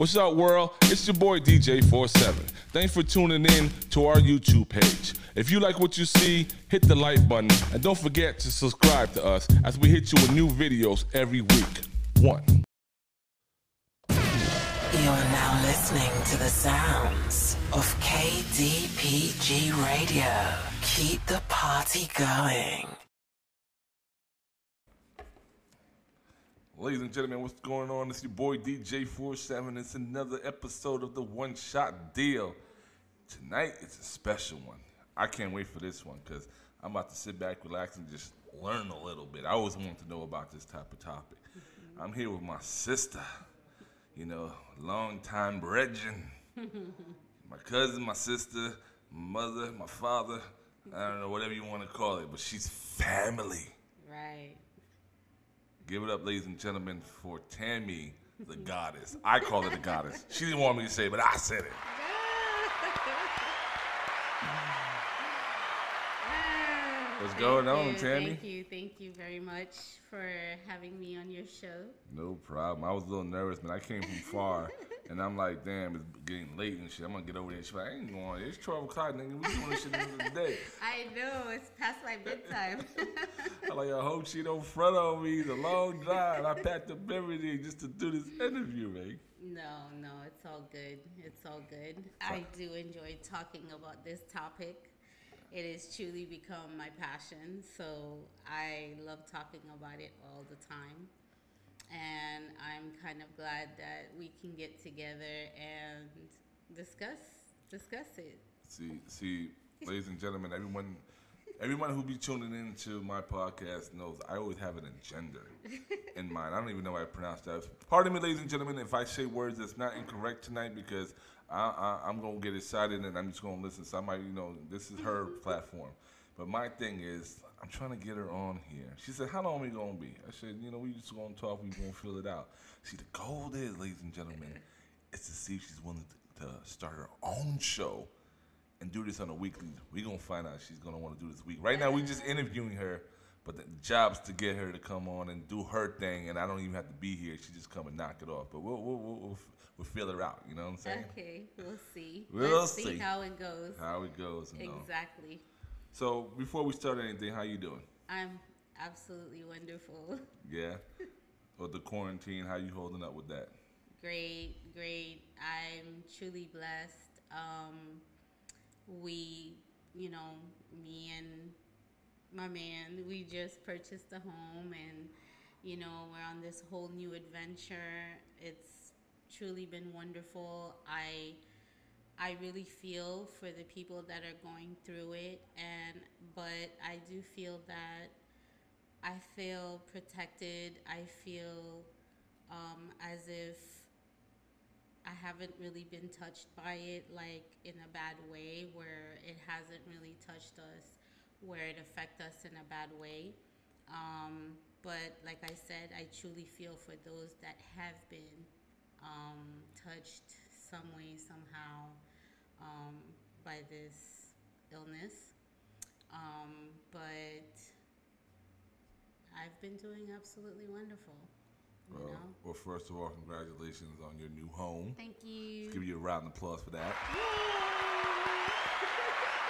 What's up, world? It's your boy DJ47. Thanks for tuning in to our YouTube page. If you like what you see, hit the like button and don't forget to subscribe to us as we hit you with new videos every week. One. You are now listening to the sounds of KDPG Radio. Keep the party going. Ladies and gentlemen, what's going on? It's your boy DJ47. It's another episode of the One Shot Deal. Tonight, it's a special one. I can't wait for this one because I'm about to sit back, relax, and just learn a little bit. I always want to know about this type of topic. Mm-hmm. I'm here with my sister, you know, long-time brethren. my cousin, my sister, my mother, my father. I don't know, whatever you want to call it, but she's family. Right. Give it up, ladies and gentlemen, for Tamie, the goddess. I call her the goddess. She didn't want me to say it, but I said it. What's going Thank on, you, Tamie? Thank you, thank you very much for having me on your show. No problem. I was a little nervous, man. I came from far, and I'm like, damn, it's getting late and shit. I'm gonna get over there. And she's like, I ain't going. It's 12 o'clock, nigga. We doing this shit in the middle of the day. I know it's past my bedtime. I'm like, I hope she don't front on me. It's a long drive. I packed up everything just to do this interview, man. no, no, it's all good. It's all good. I do enjoy talking about this topic. It has truly become my passion, so I love talking about it all the time. And I'm kind of glad that we can get together and discuss discuss it. See, see, ladies and gentlemen, everyone, everyone who be tuning into my podcast knows I always have an agenda in mind. I don't even know how I pronounce that. Pardon me, ladies and gentlemen, if I say words that's not incorrect tonight because I, I, I'm gonna get excited and I'm just gonna listen. Somebody, you know, this is her platform. But my thing is, I'm trying to get her on here. She said, "How long we gonna be?" I said, "You know, we just gonna talk. We gonna fill it out." See, the goal is, ladies and gentlemen, is to see if she's willing to, to start her own show and do this on a weekly. We gonna find out she's gonna want to do this week. Right now, we just interviewing her, but the job's to get her to come on and do her thing, and I don't even have to be here. She just come and knock it off. But we'll we'll we'll, we'll, feel her out. You know what I'm saying? Okay, we'll see. We'll see, see. how it goes. How it goes. Exactly. So before we start anything, how you doing? I'm absolutely wonderful. Yeah. Or the quarantine, how you holding up with that? Great, great. I'm truly blessed. Um, we, you know, me and my man, we just purchased a home and, you know, we're on this whole new adventure. It's truly been wonderful. I I really feel for the people that are going through it and but I do feel that I feel protected. I feel um, as if I haven't really been touched by it, like in a bad way, where it hasn't really touched us, where it affect us in a bad way. Um, but like I said, I truly feel for those that have been um, touched some way, somehow um, by this illness. Um, but I've been doing absolutely wonderful. You Well, know? well, first of all, congratulations on your new home. Thank you. Give you a round of applause for that.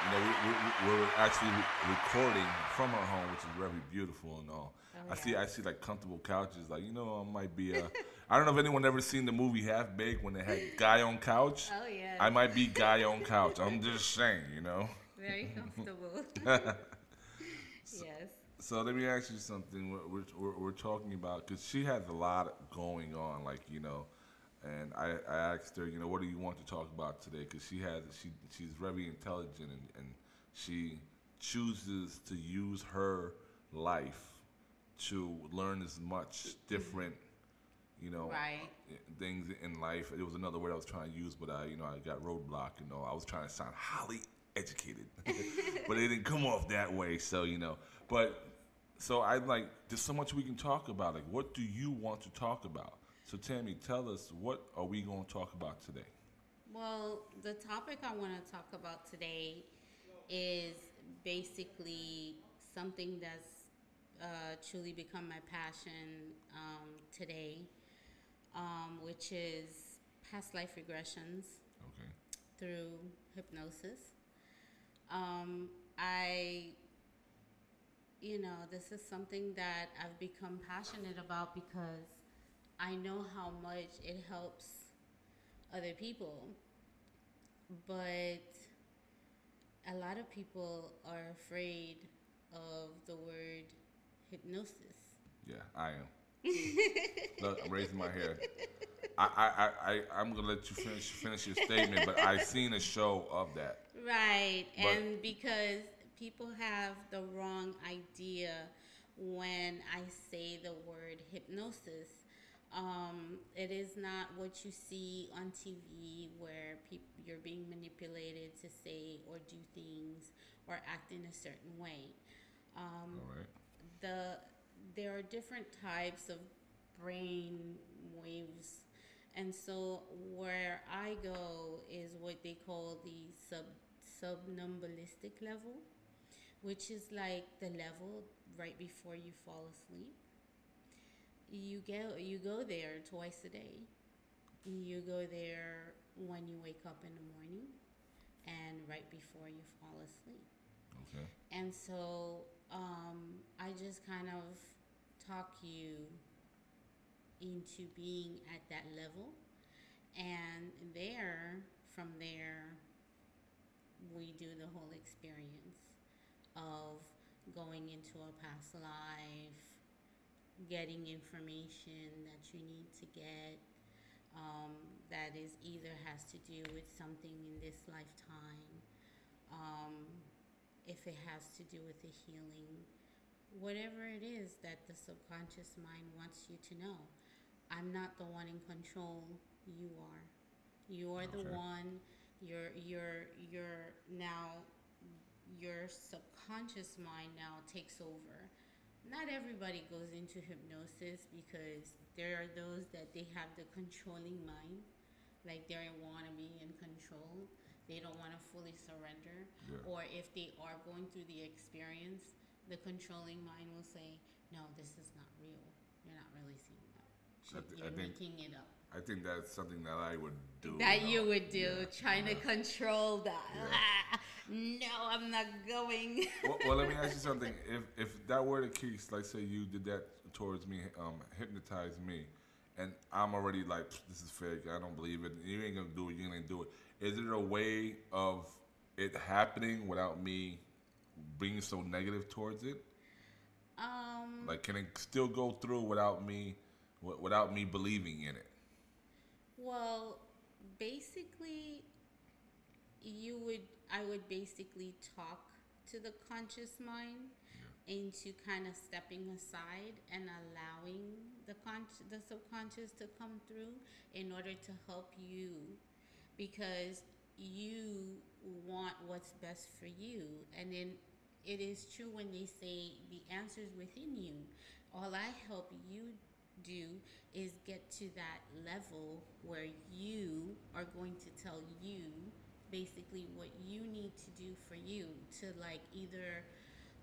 You know, we, we, we're actually recording from our home, which is very beautiful and all. Oh, I see. I see like comfortable couches. Like you know, I might be. Uh, I don't know if anyone ever seen the movie Half Baked when they had guy on couch. Oh yeah. I might be guy on couch. I'm just saying, you know. Very comfortable. yes. So let me ask you something. We're, we're, we're, we're talking about because she has a lot going on, like you know, and I, I asked her, you know, what do you want to talk about today? Because she has she she's very intelligent and, and she chooses to use her life to learn as much mm-hmm. different, you know, Right. things in life. It was another word I was trying to use, but I, you know, I got roadblock. You know, I was trying to sound highly educated, but it didn't come off that way. So you know, but so I like there's so much we can talk about. Like, what do you want to talk about? So Tamie, tell us what are we going to talk about today? Well, the topic I want to talk about today is basically something that's uh, truly become my passion um, today, um, which is past life regressions Okay. through hypnosis. Um, I, you know, this is something that I've become passionate about because I know how much it helps other people. But a lot of people are afraid of the word hypnosis. Yeah, I am. Look, I'm raising my hand. I, I, I, I, I'm gonna let you finish finish your statement, but I've seen a show of that. Right, But- and because people have the wrong idea when I say the word hypnosis. Um, it is not what you see on TV where peop- you're being manipulated to say or do things or act in a certain way. Um, All right. the there are different types of brain waves. And so where i go is what they call the sub somnambulistic level which is like the level right before you fall asleep. You go you go there twice a day. You go there when you wake up in the morning and right before you fall asleep. Okay. and so um, I just kind of talk you into being at that level. And there, from there, we do the whole experience of going into a past life, getting information that you need to get um, that is either has to do with something in this lifetime. Um, if it has to do with the healing, whatever it is that the subconscious mind wants you to know. I'm not the one in control. You are. You are the one. You're you're you're now your subconscious mind now takes over. Not everybody goes into hypnosis because there are those that they have the controlling mind, like they want to be in control. They don't want to fully surrender. Yeah. Or if they are going through the experience, the controlling mind will say, "No, this is not real. You're not really seeing that. Th- You're think- making it up." I think that's something that I would do. That you would do, Yeah, trying to control that. Yeah. No, I'm not going. well, well, let me ask you something. If if that were the case, like say you did that towards me, um, hypnotized me, and I'm already like, this is fake. I don't believe it. You ain't gonna do it. You ain't gonna do it. Is there a way of it happening without me being so negative towards it? um, Like, can it still go through without me, wi- without me believing in it? Well, basically, you would, I would basically talk to the conscious mind into kind of stepping aside and allowing the con- the subconscious to come through in order to help you. Because you want what's best for you. And then it is true when they say the answers within you. All i help you do is get to that level where you are going to tell you basically what you need to do for you to like either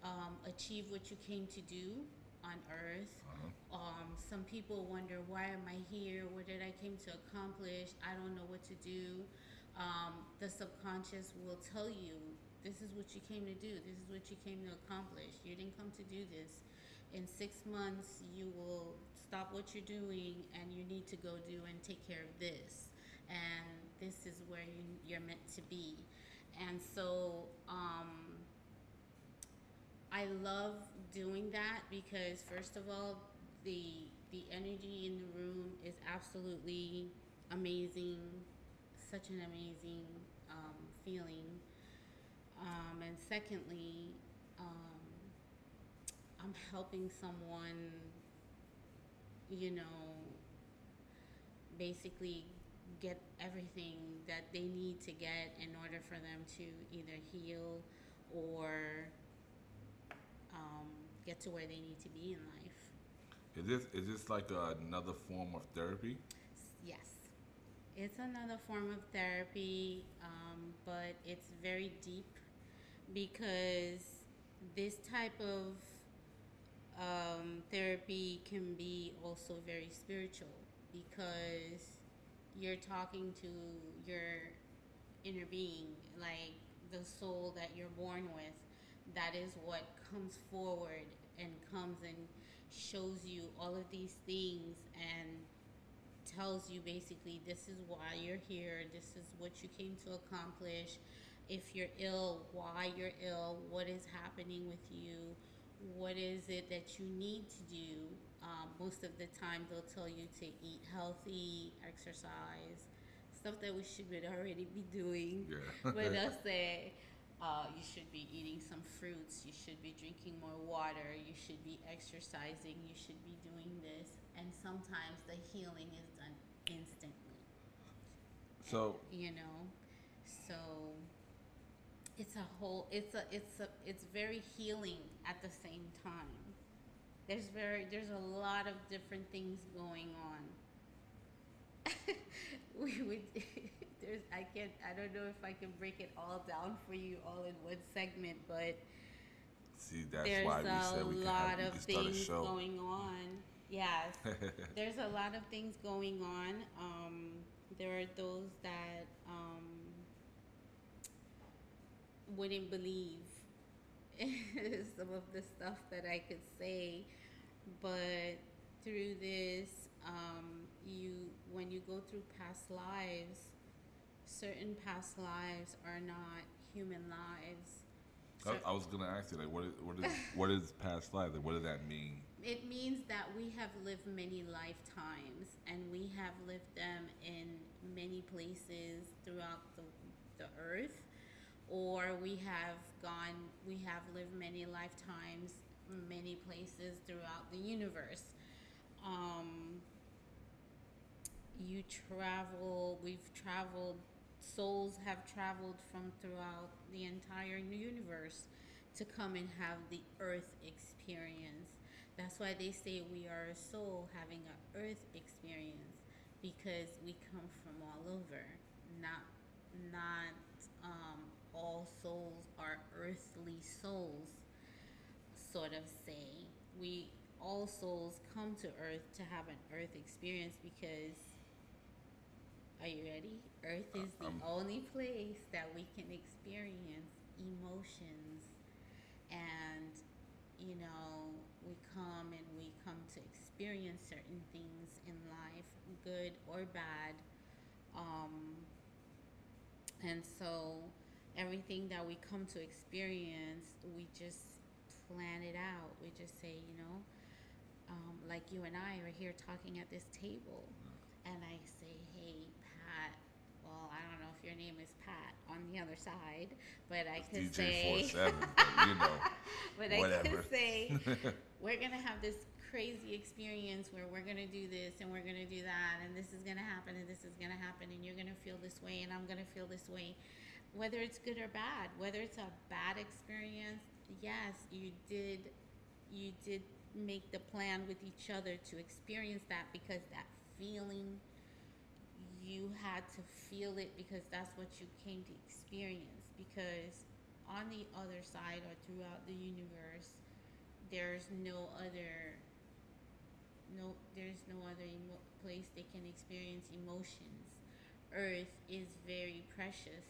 um, achieve what you came to do on earth. Um, some people wonder why am i here? What did i came to accomplish? I don't know what to do. Um, the subconscious will tell you this is what you came to do. This is what you came to accomplish. You didn't come to do this. In six months you will stop what you're doing and you need to go do and take care of this. And this is where you, you're meant to be. And so um, I love doing that because first of all, the the energy in the room is absolutely amazing, such an amazing um, feeling. Um, and secondly, um, I'm helping someone, you know, basically get everything that they need to get in order for them to either heal or um, get to where they need to be in life. Is this is this like another form of therapy? Yes, it's another form of therapy, um, but it's very deep because this type of um, therapy can be also very spiritual because you're talking to your inner being, like the soul that you're born with. That is what comes forward and comes and shows you all of these things and tells you basically this is why you're here, this is what you came to accomplish. If you're ill, why you're ill, what is happening with you, what is it that you need to do. Um, most of the time, they'll tell you to eat healthy, exercise, stuff that we should already be doing. Yeah. but they'll say, uh, you should be eating some fruits, you should be drinking more water, you should be exercising, you should be doing this. And sometimes the healing is done instantly, So you know? So it's a whole it's a it's a it's very healing at the same time. There's very there's a lot of different things going on. we would there's I can't I don't know if I can break it all down for you all in one segment, but see, that's there's why we a said we lot have, we of a things going on. Yes, there's a lot of things going on. Um, there are those that um, wouldn't believe some of the stuff that I could say, but through this, um, you when you go through past lives, certain past lives are not human lives. I, I was gonna ask you like, what is what is what is past life? Like, what does that mean? It means that we have lived many lifetimes and we have lived them in many places throughout the, the earth, or we have gone, we have lived many lifetimes, many places throughout the universe. Um, you travel, we've traveled, souls have traveled from throughout the entire universe to come and have the earth experience. That's why they say we are a soul having an earth experience because we come from all over. Not not um, all souls are earthly souls, sort of say. We all souls come to earth to have an earth experience because are you ready? Earth is the Um, only place that we can experience emotions. And you know we come and we come to experience certain things in life good or bad. Um, and so everything that we come to experience we just plan it out. We just say you know um, like you and i are here talking at this table. And i say hey i don't know if your name is pat on the other side but i could DJ say but you know. but I Whatever. could say we're gonna have this crazy experience where we're gonna do this and we're gonna do that and this is gonna happen and this is gonna happen and you're gonna feel this way and I'm gonna feel this way. Whether it's good or bad, whether it's a bad experience, yes, you did you did make the plan with each other to experience that because that feeling you had to feel it because that's what you came to experience. Because on the other side or throughout the universe there's no other no there's no other emo- place they can experience emotions. Earth is very precious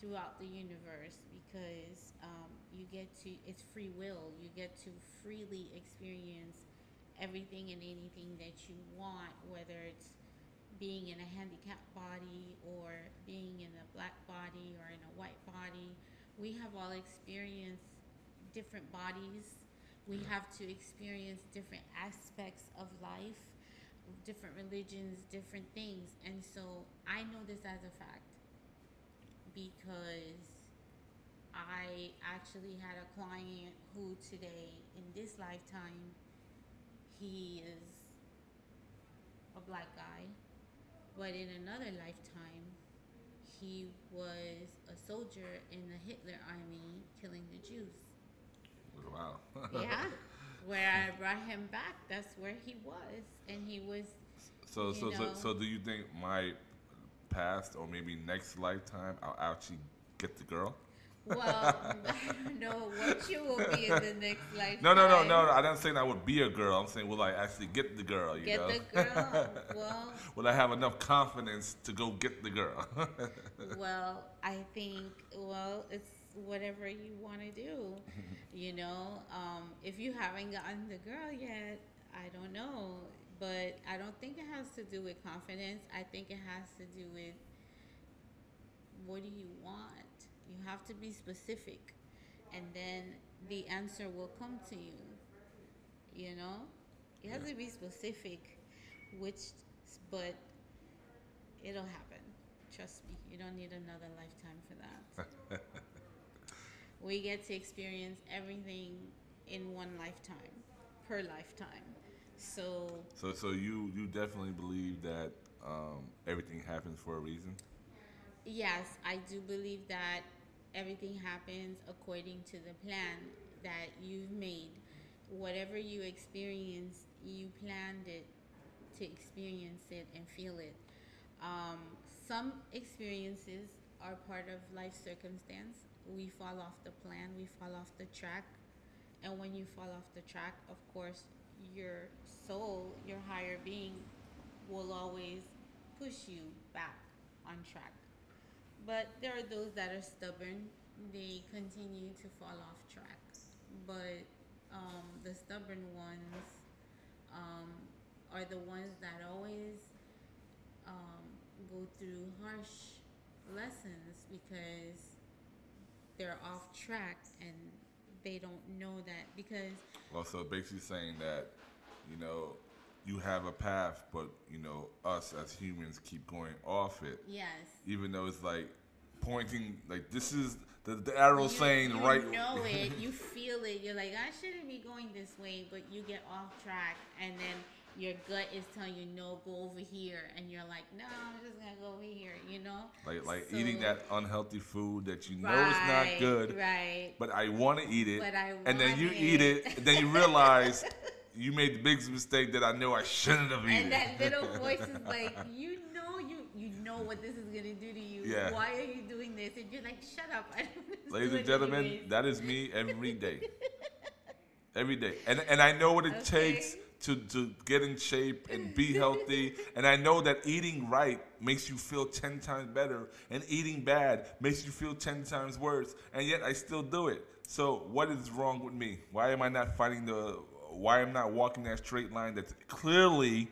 throughout the universe because um, you get to it's free will. You get to freely experience everything and anything that you want whether it's being in a handicapped body or being in a black body or in a white body. We have all experienced different bodies. We have to experience different aspects of life different religions different things. And so i know this as a fact because i actually had a client who today in this lifetime he is a black guy but in another lifetime he was a soldier in the hitler army killing the jews Wow. yeah where i brought him back that's where he was and he was So so, so so do you think my past or maybe next lifetime I'll actually get the girl? Well, I don't know what you will be in the next life. No, no, no, no, no. I'm not saying I would be a girl. I'm saying will I actually get the girl? You Get know? the girl. Well, will I have enough confidence to go get the girl? well, I think well, it's whatever you want to do. You know, um, if you haven't gotten the girl yet, I don't know, but I don't think it has to do with confidence. I think it has to do with what do you want. You have to be specific, and then the answer will come to you. You know, you have to be specific, which, but it'll happen. Trust me, you don't need another lifetime for that. we get to experience everything in one lifetime, per lifetime. So, so, so you you definitely believe that um, everything happens for a reason. yes, I do believe that everything happens according to the plan that you've made. Whatever you experience, you planned it to experience it and feel it. Um, some experiences are part of life circumstance. We fall off the plan, we fall off the track. And when you fall off the track, of course, your soul, your higher being, will always push you back on track. But there are those that are stubborn, they continue to fall off track. But um, the stubborn ones um, are the ones that always um, go through harsh lessons because they're off track and they don't know that because Well, so basically saying that, you know, you have a path, but you know, us as humans keep going off it, yes even though it's like pointing, like this is the, the arrow you, saying you right. You know it you feel it you're like i shouldn't be going this way but you get off track and then your gut is telling you no go over here and you're like no i'm just gonna go over here you know Like like So- eating that unhealthy food that you know is not good, right but I want to eat it. But I and then you want eat it. it, and then you realize you made the biggest mistake that I know I shouldn't have eaten. and that little voice is like you know you you know what this is gonna do to you Yeah. why are you doing this and you're like shut up I don't wanna do Ladies and gentlemen, anyways." that is me every day. every day. And and I know what it Okay. takes to, to get in shape and be healthy. and I know that eating right makes you feel 10 times better and eating bad makes you feel 10 times worse. And yet I still do it. So what is wrong with me? Why am I not finding the why I'm not walking that straight line that's clearly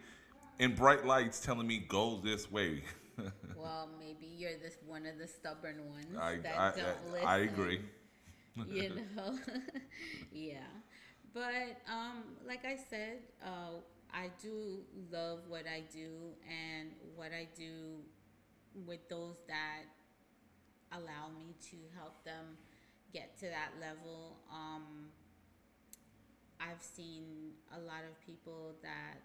in bright lights telling me go this way? well maybe you're this one of the stubborn ones I, that I, don't I, listen I agree. you know yeah but um like i said uh i do love what i do and what i do with those that allow me to help them get to that level um i've seen a lot of people that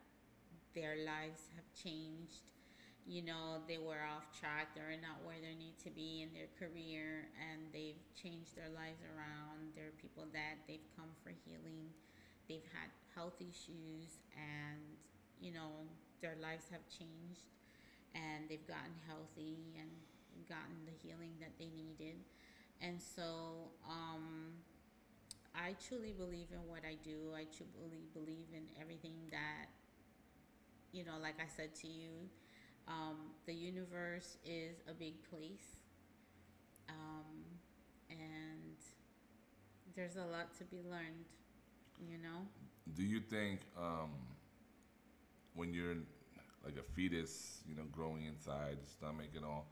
their lives have changed. You know they were off track they're not where they need to be in their career and they've changed their lives around. There are people that they've come for healing they've had health issues and you know their lives have changed and they've gotten healthy and gotten the healing that they needed. And so um I truly believe in what I do. I truly believe in everything that, you know, like I said to you, um, the universe is a big place. Um, and there's a lot to be learned, you know? Do you think um, when you're like a fetus, you know, growing inside the stomach and all,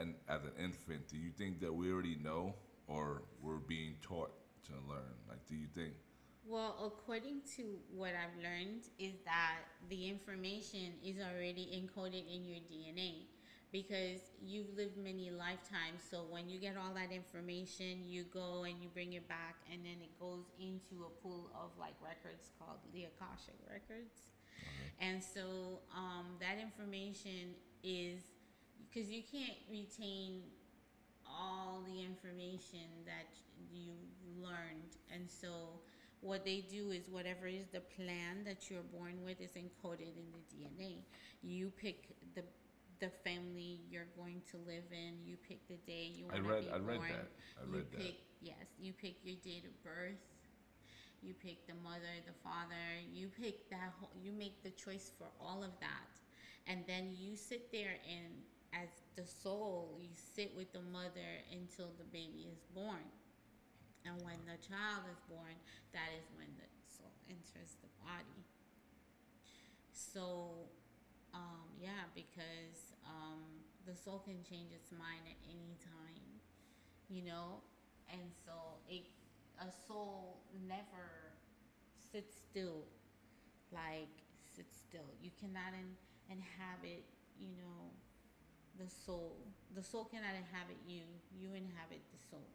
and as an infant, do you think that we already know, or we're being taught to learn? Like, do you think? Well, according to what I've learned, is that the information is already encoded in your DNA because you've lived many lifetimes. So when you get all that information, you go and you bring it back, and then it goes into a pool of like records called the Akashic records. And so um, that information is because you can't retain all the information that you learned. And so what they do is whatever is the plan that you're born with is encoded in the DNA. You pick the the family you're going to live in. You pick the day you I want to read- be I read born. that. I you read that. pick yes. You pick your date of birth. You pick the mother, the father. You pick that. Whole, you make the choice for all of that, and then you sit there and as the soul, you sit with the mother until the baby is born. And when the child is born, that is when the soul enters the body. So, um, yeah, because um, the soul can change its mind at any time, you know, and so it a soul never sits still, like sits still. You cannot in, inhabit, you know, the soul. The soul cannot inhabit you. You inhabit the soul,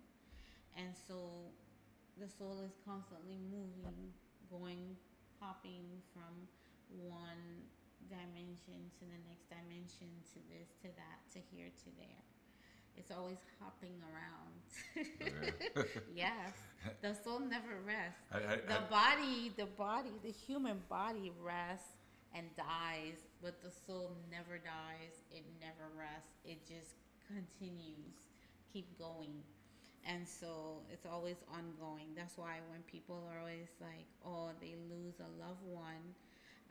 and so the soul is constantly moving, going, hopping from one dimension to the next dimension, to this, to that, to here, to there. It's always hopping around. Oh, yes, the soul never rests. I, I, The I, body, the body, the human body rests and dies, but the soul never dies. It never rests. It just continues, keep going. And so it's always ongoing. That's why when people are always like, oh, they lose a loved one,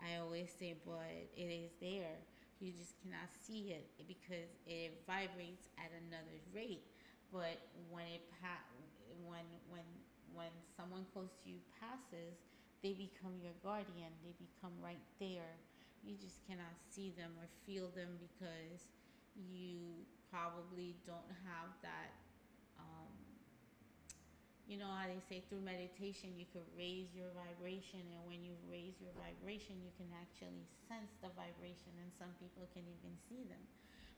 I always say, but it is there. You just cannot see it because it vibrates at another rate. But when it pa- when when when someone close to you passes, they become your guardian. They become right there. You just cannot see them or feel them because you probably don't have that um, you know how they say through meditation you could raise your vibration and when you raise your vibration you can actually sense the vibration and some people can even see them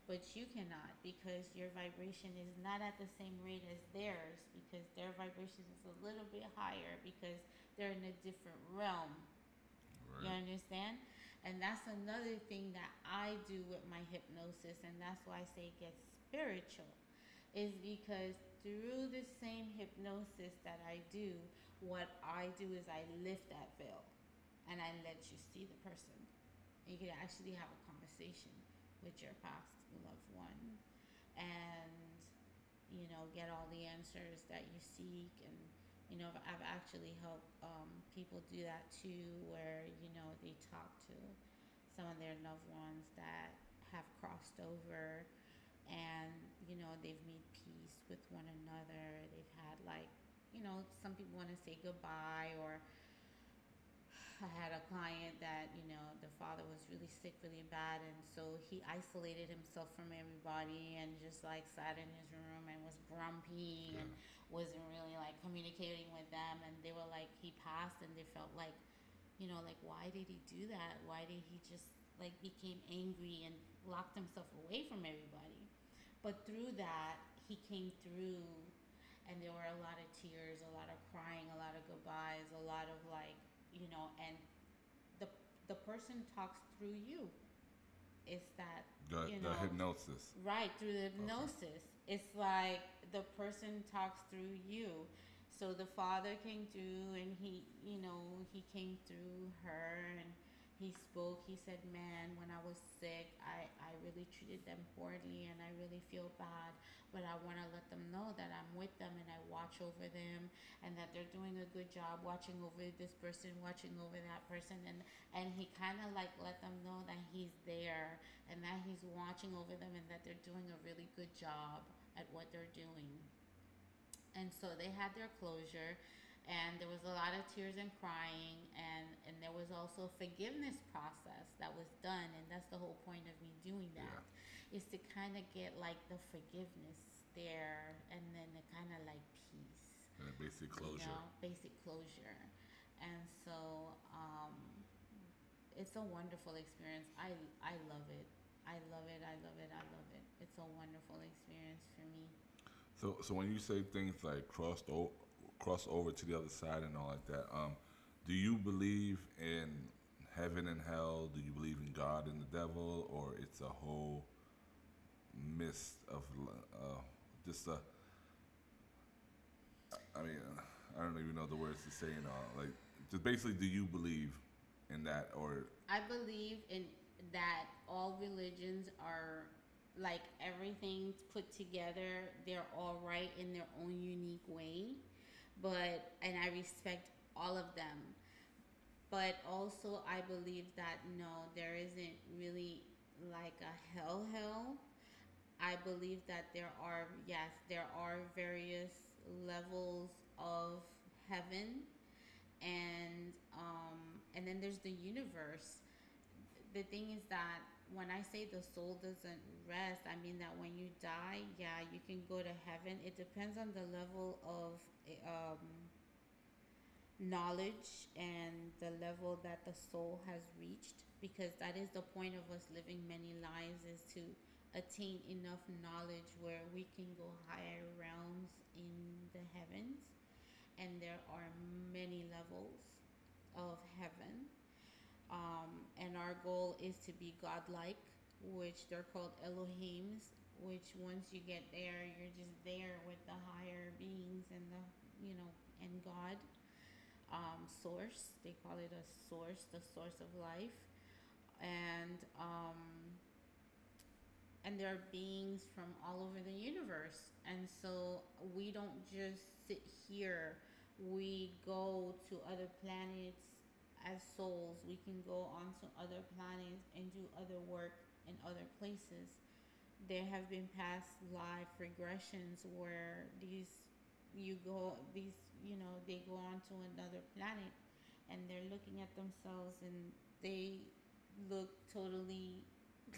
but you cannot because your vibration is not at the same rate as theirs because their vibration is a little bit higher because they're in a different realm you understand? And that's another thing that I do with my hypnosis, and that's why I say it gets spiritual, is because through the same hypnosis that I do, what I do is I lift that veil and I let you see the person. And you can actually have a conversation with your past loved one and, you know, get all the answers that you seek and you know, I've actually helped um, people do that too, where you know they talk to some of their loved ones that have crossed over, and you know they've made peace with one another. They've had like, you know, some people want to say goodbye, or I had a client that you know the father was really sick, really bad, and so he isolated himself from everybody and just like sat in his room and was grumpy and wasn't really like communicating with them and they were like he passed and they felt like you know like why did he do that why did he just like became angry and locked himself away from everybody but through that he came through and there were a lot of tears a lot of crying a lot of goodbyes a lot of like you know and the the person talks through you it's that you the hypnosis. Right, through the hypnosis. It's like the person talks through you. So the father came through and he, you know, he came through her and he spoke. He said, Man, when I was sick, I, I really treated them poorly and I really feel bad. But I want to let them know that I'm with them and I watch over them and that they're doing a good job watching over this person, watching over that person. And, and he kind of like let them know that he's there and that he's watching over them and that they're doing a really good job at what they're doing. And so they had their closure and there was a lot of tears and crying and and there was also a forgiveness process that was done and that's the whole point of me doing that is to kind of get like the forgiveness there and then the kind of like peace And a basic you closure. know, basic closure. And so um, it's a wonderful experience. I, I love it. I love it. I love it. I love it. It's a wonderful experience for me. So, so when you say things like crossed o- cross over to the other side and all like that, um, do you believe in heaven and hell? Do you believe in God and the devil, or it's a whole mist of uh, just a? I mean, I don't even know the words to say and all. Like, just basically, do you believe in that, or I believe in that all religions are like everything put together. They're all right in their own unique way, but and I respect all of them. But also, I believe that no, there isn't really like a hell hell. I believe that there are yes, there are various levels of heaven and um, and then there's the universe. The thing is that when I say the soul doesn't rest, I mean that when you die, yeah, you can go to heaven. It depends on the level of um, knowledge and the level that the soul has reached, because that is the point of us living many lives is to attain enough knowledge where we can go higher realms in the heavens and there are many levels of heaven. Um, and our goal is to be godlike, which they're called Elohims. Which once you get there, you're just there with the higher beings and the you know and God. Um, source, they call it a source, the source of life, and um, and there are beings from all over the universe. And so we don't just sit here, we go to other planets as souls. We can go on to other planets and do other work in other places. There have been past life regressions where these you go these you know they go on to another planet and they're looking at themselves and they look totally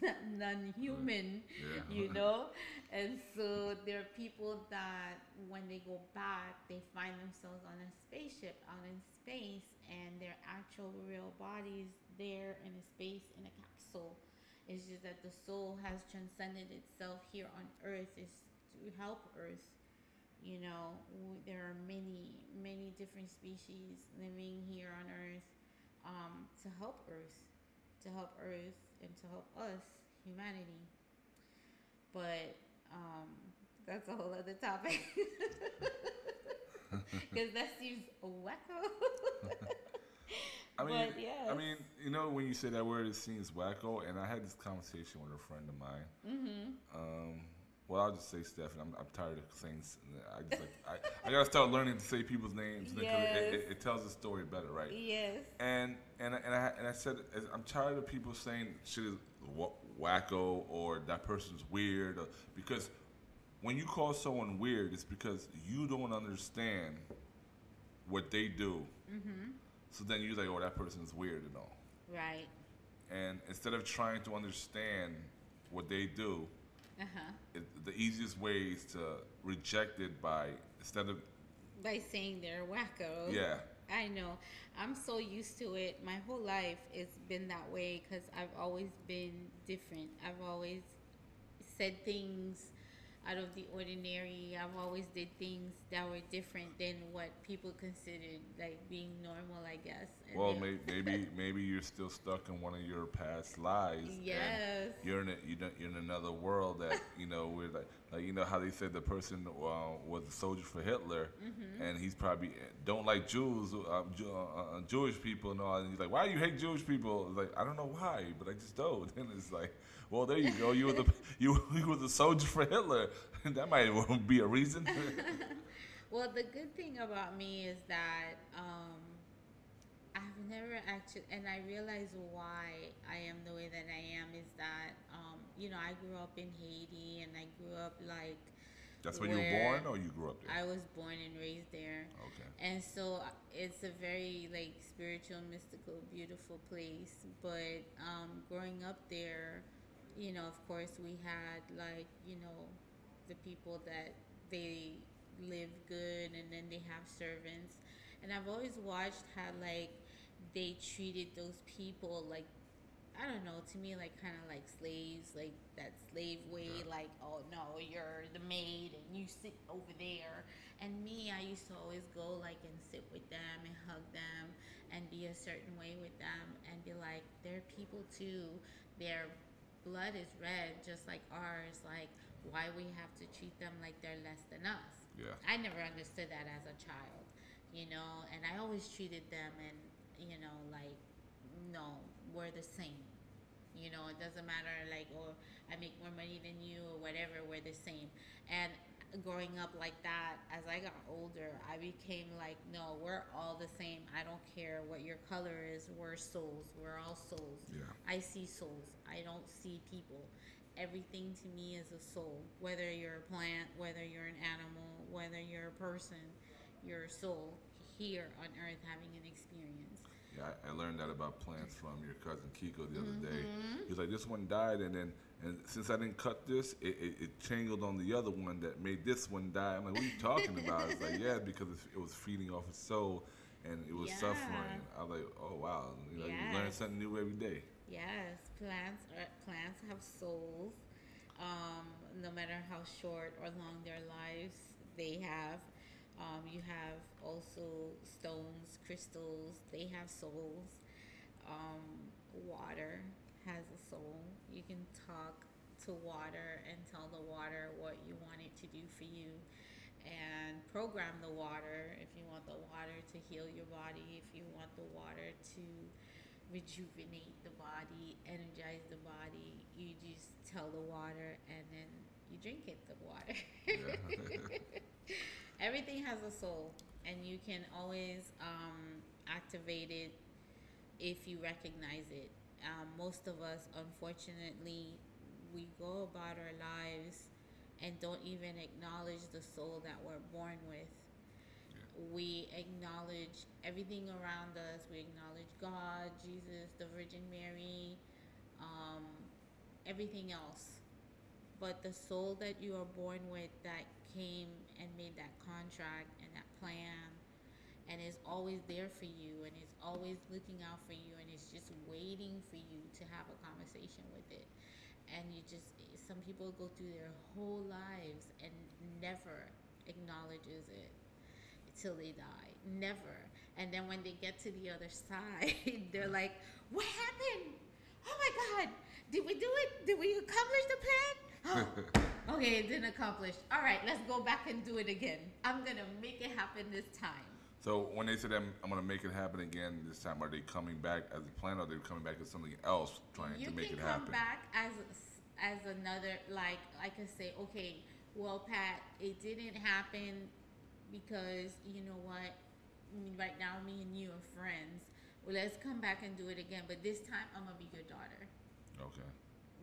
non-human Yeah. you know and so there are people that when they go back they find themselves on a spaceship out in space and their actual real bodies there in a space in a capsule. It's just that the soul has transcended itself here on earth is to help earth. You know there are many many different species living here on earth um, to help earth to help earth and to help us humanity. But um, that's a whole other topic because that seems wacko I mean, But, yes. I mean, you know, when you say that word, it seems wacko. And I had this conversation with a friend of mine. mm-hmm. Um, well, I'll just say Stephanie. I'm, I'm tired of saying. I just like I, I gotta start learning to say people's names because it, it, it tells the story better, right? yes And and I- and I and I said as- I'm tired of people saying shit is wacko or that person's weird or, because when you call someone weird, it's because you don't understand what they do. mm-hmm. So then you're like, oh, that person's weird and all. right And instead of trying to understand what they do, uh-huh it, the easiest way is to reject it by instead of by saying they're wacko yeah I know. I'm so used to it. My whole life it's been that way because I've always been different. I've always said things out of the ordinary. I've always did things that were different than what people considered like being normal, I guess. And well may, maybe maybe you're still stuck in one of your past lives Yes. you're in a, you're in another world that you know where like like you know how they said the person uh, was a soldier for Hitler Mm-hmm. and he's probably don't like Jews uh, Jew, uh, uh, Jewish people and all and he's like why do you hate Jewish people It's like I don't know why but I just don't and it's like well there you go you were the you, you were the soldier for Hitler that might be a reason Well, the good thing about me is that um, I've never actually, and I realize why I am the way that I am is that, um, you know, I grew up in Haiti and I grew up like. that's where you were born or you grew up there I was born and raised there. okay And so uh, it's a very like spiritual, mystical, beautiful place. But um, growing up there, you know, of course, we had like you know, the people that they live good, and then they have servants. And I've always watched how like they treated those people like I don't know, to me, like kind of like slaves, like that slave way, like, oh no, you're the maid and you sit over there. And me, I used to always go like and sit with them and hug them and be a certain way with them and be like, they're people too. Their blood is red just like ours. Like, why we have to treat them like they're less than us? yeah I never understood that as a child, you know, and I always treated them and, you know, like, no, we're the same. You know, it doesn't matter like, or I make more money than you or whatever. We're the same. And growing up like that, as I got older, I became like, no, we're all the same. I don't care what your color is. We're souls. We're all souls. Yeah. I see souls. I don't see people. Everything to me is a soul. Whether you're a plant, whether you're an animal, whether you're a person, you're a soul here on earth having an experience. Yeah, I, I learned that about plants from your cousin Kiko the other day. Mm-hmm. He was like, this one died, and then and since I didn't cut this, it, it, it tangled on the other one that made this one die. I'm like, what are you talking about? It's like, yeah, because it, it was feeding off its soul, and it was Yeah. suffering. I was like, oh wow, you know, you learn something new every day. Yes, plants are, plants have souls. Um, no matter how short or long their lives they have. Um, you have also stones, crystals. They have souls. Um, water has a soul. You can talk to water and tell the water what you want it to do for you and program the water if you want the water to heal your body, if you want the water to rejuvenate the body, energize the body, you just tell the water and then you drink it, the water. Yeah. Everything has a soul, and you can always um, activate it if you recognize it. Um, most of us, unfortunately, we go about our lives and don't even acknowledge the soul that we're born with. We acknowledge everything around us. We acknowledge God, Jesus, the Virgin Mary, um, everything else. But the soul that you are born with that came and made that contract and that plan and is always there for you and is always looking out for you and is just waiting for you to have a conversation with it. And you just, some people go through their whole lives and never acknowledges it till they die. Never. And then when they get to the other side, they're like, "What happened? Oh my God! Did we do it? Did we accomplish the plan? Okay, it didn't accomplish. All right, let's go back and do it again. I'm gonna make it happen this time." So when they said I'm, I'm gonna make it happen again this time, are they coming back as a plan, or are they coming back as something else, trying you to make it happen? You can come back as as another like I could say, okay, well, Pat, it didn't happen because you know what? I mean, right now, me and you are friends. Well, let's come back and do it again. But this time, I'm gonna be your daughter. Okay.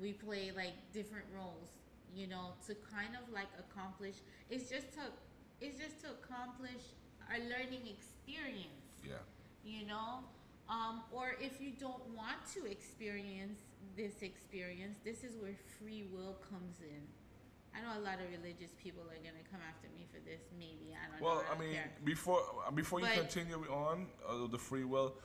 We play like different roles, you know, to kind of like accomplish. It's just to, it's just to accomplish our learning experience Yeah. you know um, or if you don't want to experience this experience this is where free will comes in i know a lot of religious people are going to come after me for this maybe i don't know. Well, know I don't mean, care. before before you But- continue on uh, the free will,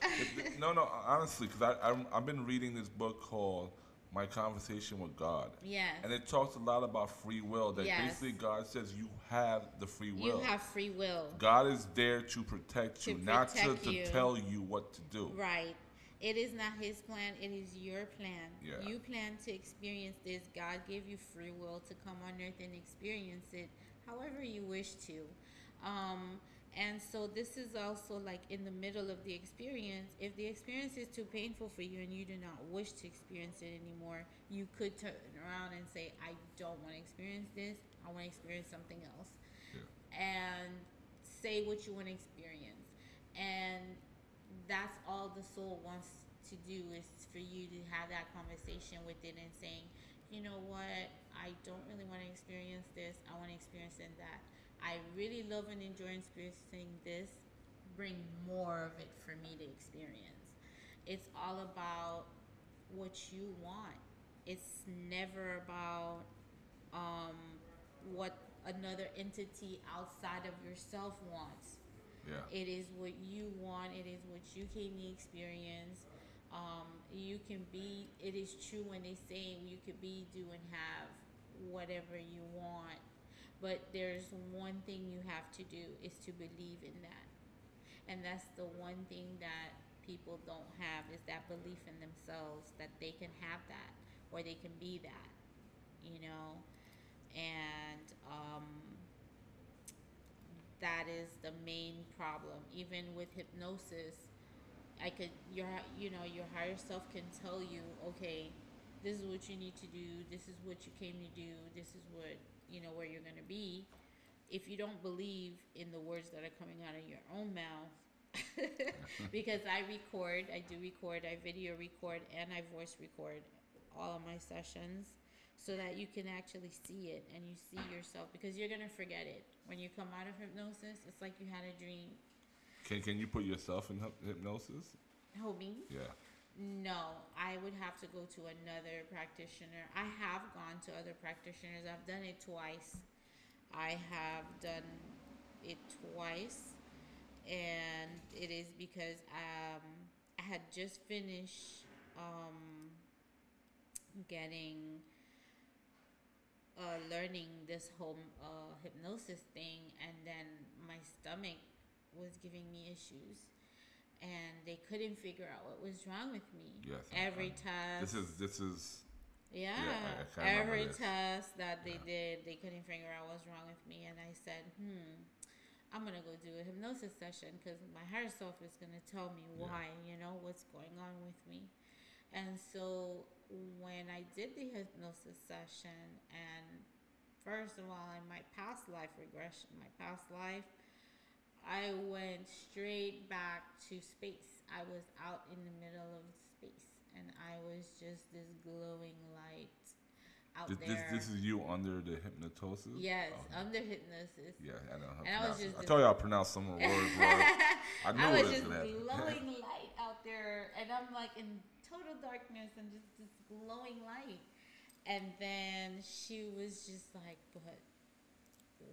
no, no, honestly, because I I'm, I've been reading this book called My Conversation with God, yes and it talks a lot about free will. That Yes. basically God says you have the free will. you have free will God is there to protect To you, not to, you. to tell you what to do. right it is not his plan it is your plan Yeah. you plan to experience this god gave you free will to come on earth and experience it however you wish to um, and so this is also like in the middle of the experience if the experience is too painful for you and you do not wish to experience it anymore you could turn around and say i don't want to experience this i want to experience something else Yeah. and say what you want to experience. And that's all the soul wants to do is for you to have that conversation with it and saying, you know what, I don't really want to experience this. I want to experience in that. I really love and enjoy experiencing this. Bring more of it for me to experience. It's all about what you want. It's never about um, what another entity outside of yourself wants. Yeah. It is what you want. It is what you can experience. Um, you can be. It is true when they say you could be, do, and have whatever you want. But there's one thing you have to do is to believe in that, and that's the one thing that people don't have is that belief in themselves that they can have that or they can be that, you know, and um, that is the main problem. Even with hypnosis, I could your you know your higher self can tell you, okay, this is what you need to do. This is what you came to do. This is what you know where you're gonna be. If you don't believe in the words that are coming out of your own mouth, because I record, I do record, I video record, and I voice record all of my sessions so that you can actually see it and you see yourself because you're gonna forget it when you come out of hypnosis. It's like you had a dream. Can can you put yourself in hypnosis? Who me? Yeah. No, I would have to go to another practitioner. I have gone to other practitioners. I've done it twice. I have done it twice, and it is because um, I had just finished um, getting uh, learning this whole uh, hypnosis thing, and then my stomach was giving me issues, and they couldn't figure out what was wrong with me. Yes, Every I'm- test. This is this is Yeah, I every test that they Yeah. did, they couldn't figure out what's wrong with me, and I said, "Hmm, I'm gonna go do a hypnosis session because my higher self is gonna tell me Yeah. why, you know, what's going on with me." And so when I did the hypnosis session, and first of all, in my past life regression, my past life, I went straight back to space. I was out in the middle of space, and I was just this glowing light out this, there. this this is you under the hypnosis. yes, Okay. under hypnosis. Yeah, I know. And I was just I told you I pronounced some words wrong. I knew I was just glowing light out there, and I'm like in total darkness and just this glowing light. And then she was just like, "But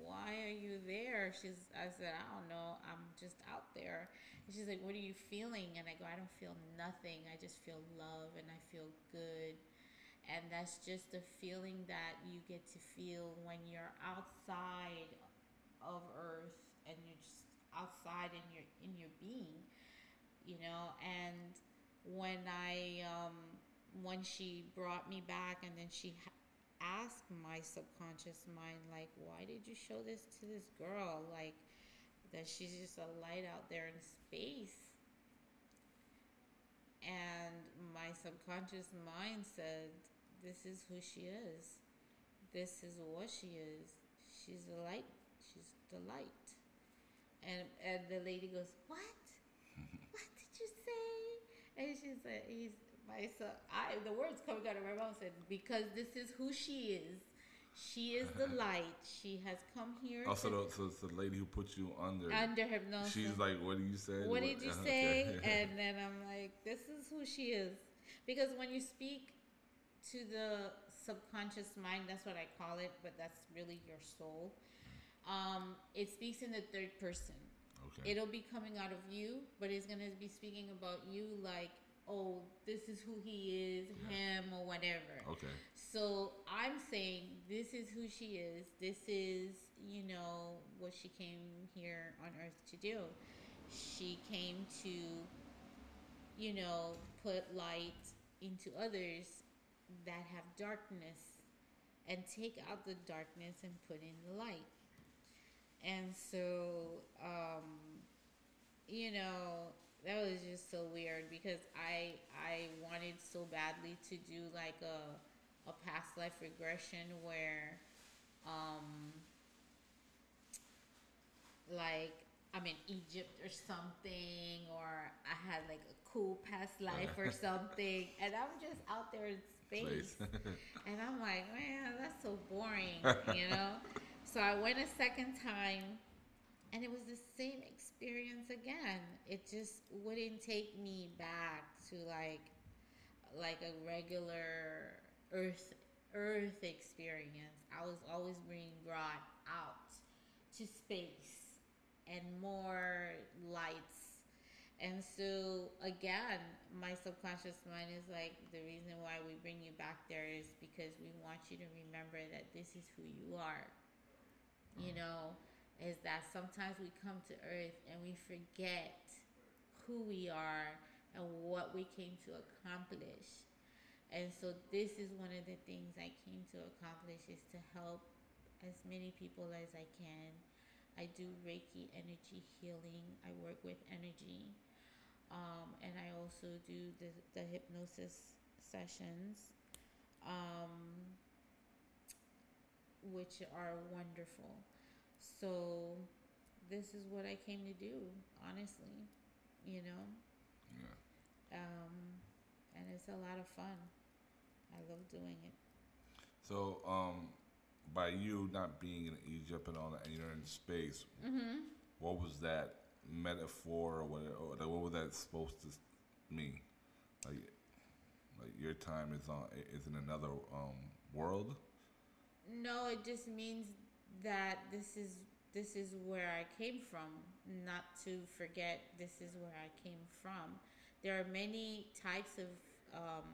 why are you there?" She's, I said, "I don't know. I'm just out there." And she's like, "What are you feeling?" And I go, "I don't feel nothing. I just feel love, and I feel good." And that's just a feeling that you get to feel when you're outside of Earth and you're just outside in your in your being, you know. And when I um, when she brought me back, and then she asked my subconscious mind, like, "Why did you show this to this girl? Like, that she's just a light out there in space." And my subconscious mind said, This is who she is. This is what she is. She's the light. She's the light. And and the lady goes, What? what did you say? And she said, He's my son. I the words coming out of my mouth said, Because this is who she is. She is the light. She has come here Also, to, the, so it's the lady who put you under. under hypnosis. She's like, "What do you say? what did you okay. say? and then I'm like, this is who she is. Because when you speak to the subconscious mind, that's what I call it, but that's really your soul. Um, it speaks in the third person. okay. It'll be coming out of you, but it's gonna be speaking about you like, oh, this is who he is, him or whatever. okay. So I'm saying this is who she is. This is, you know, what she came here on earth to do. She came to, you know, put light into others that have darkness and take out the darkness and put in the light. And so, um, you know, that was just so weird because I I wanted so badly to do like a a past life regression where um like I'm in Egypt or something or I had like a cool past life or something and I'm just out there in space. And I'm like, man, that's so boring, you know? So I went a second time and it was the same experience again. It just wouldn't take me back to like like a regular earth earth experience. I was always being brought out to space and more lights. And so again, my subconscious mind is like the reason why we bring you back there is because we want you to remember that this is who you are. You mm. know, is that sometimes we come to earth and we forget who we are and what we came to accomplish. And so this is one of the things I came to accomplish is to help as many people as I can. I do Reiki energy healing. I work with energy. Um, and I also do the, the hypnosis sessions. um, which are wonderful. So this is what I came to do, honestly. You know, Yeah. um, and it's a lot of fun. I love doing it. So, um, by you not being in Egypt and all that, and you're in space, what was that metaphor or what? Or what was that supposed to mean? Like, like your time is on is in another um, world. No, it just means that this is this is where I came from. Not to forget, this is where I came from. There are many types of um,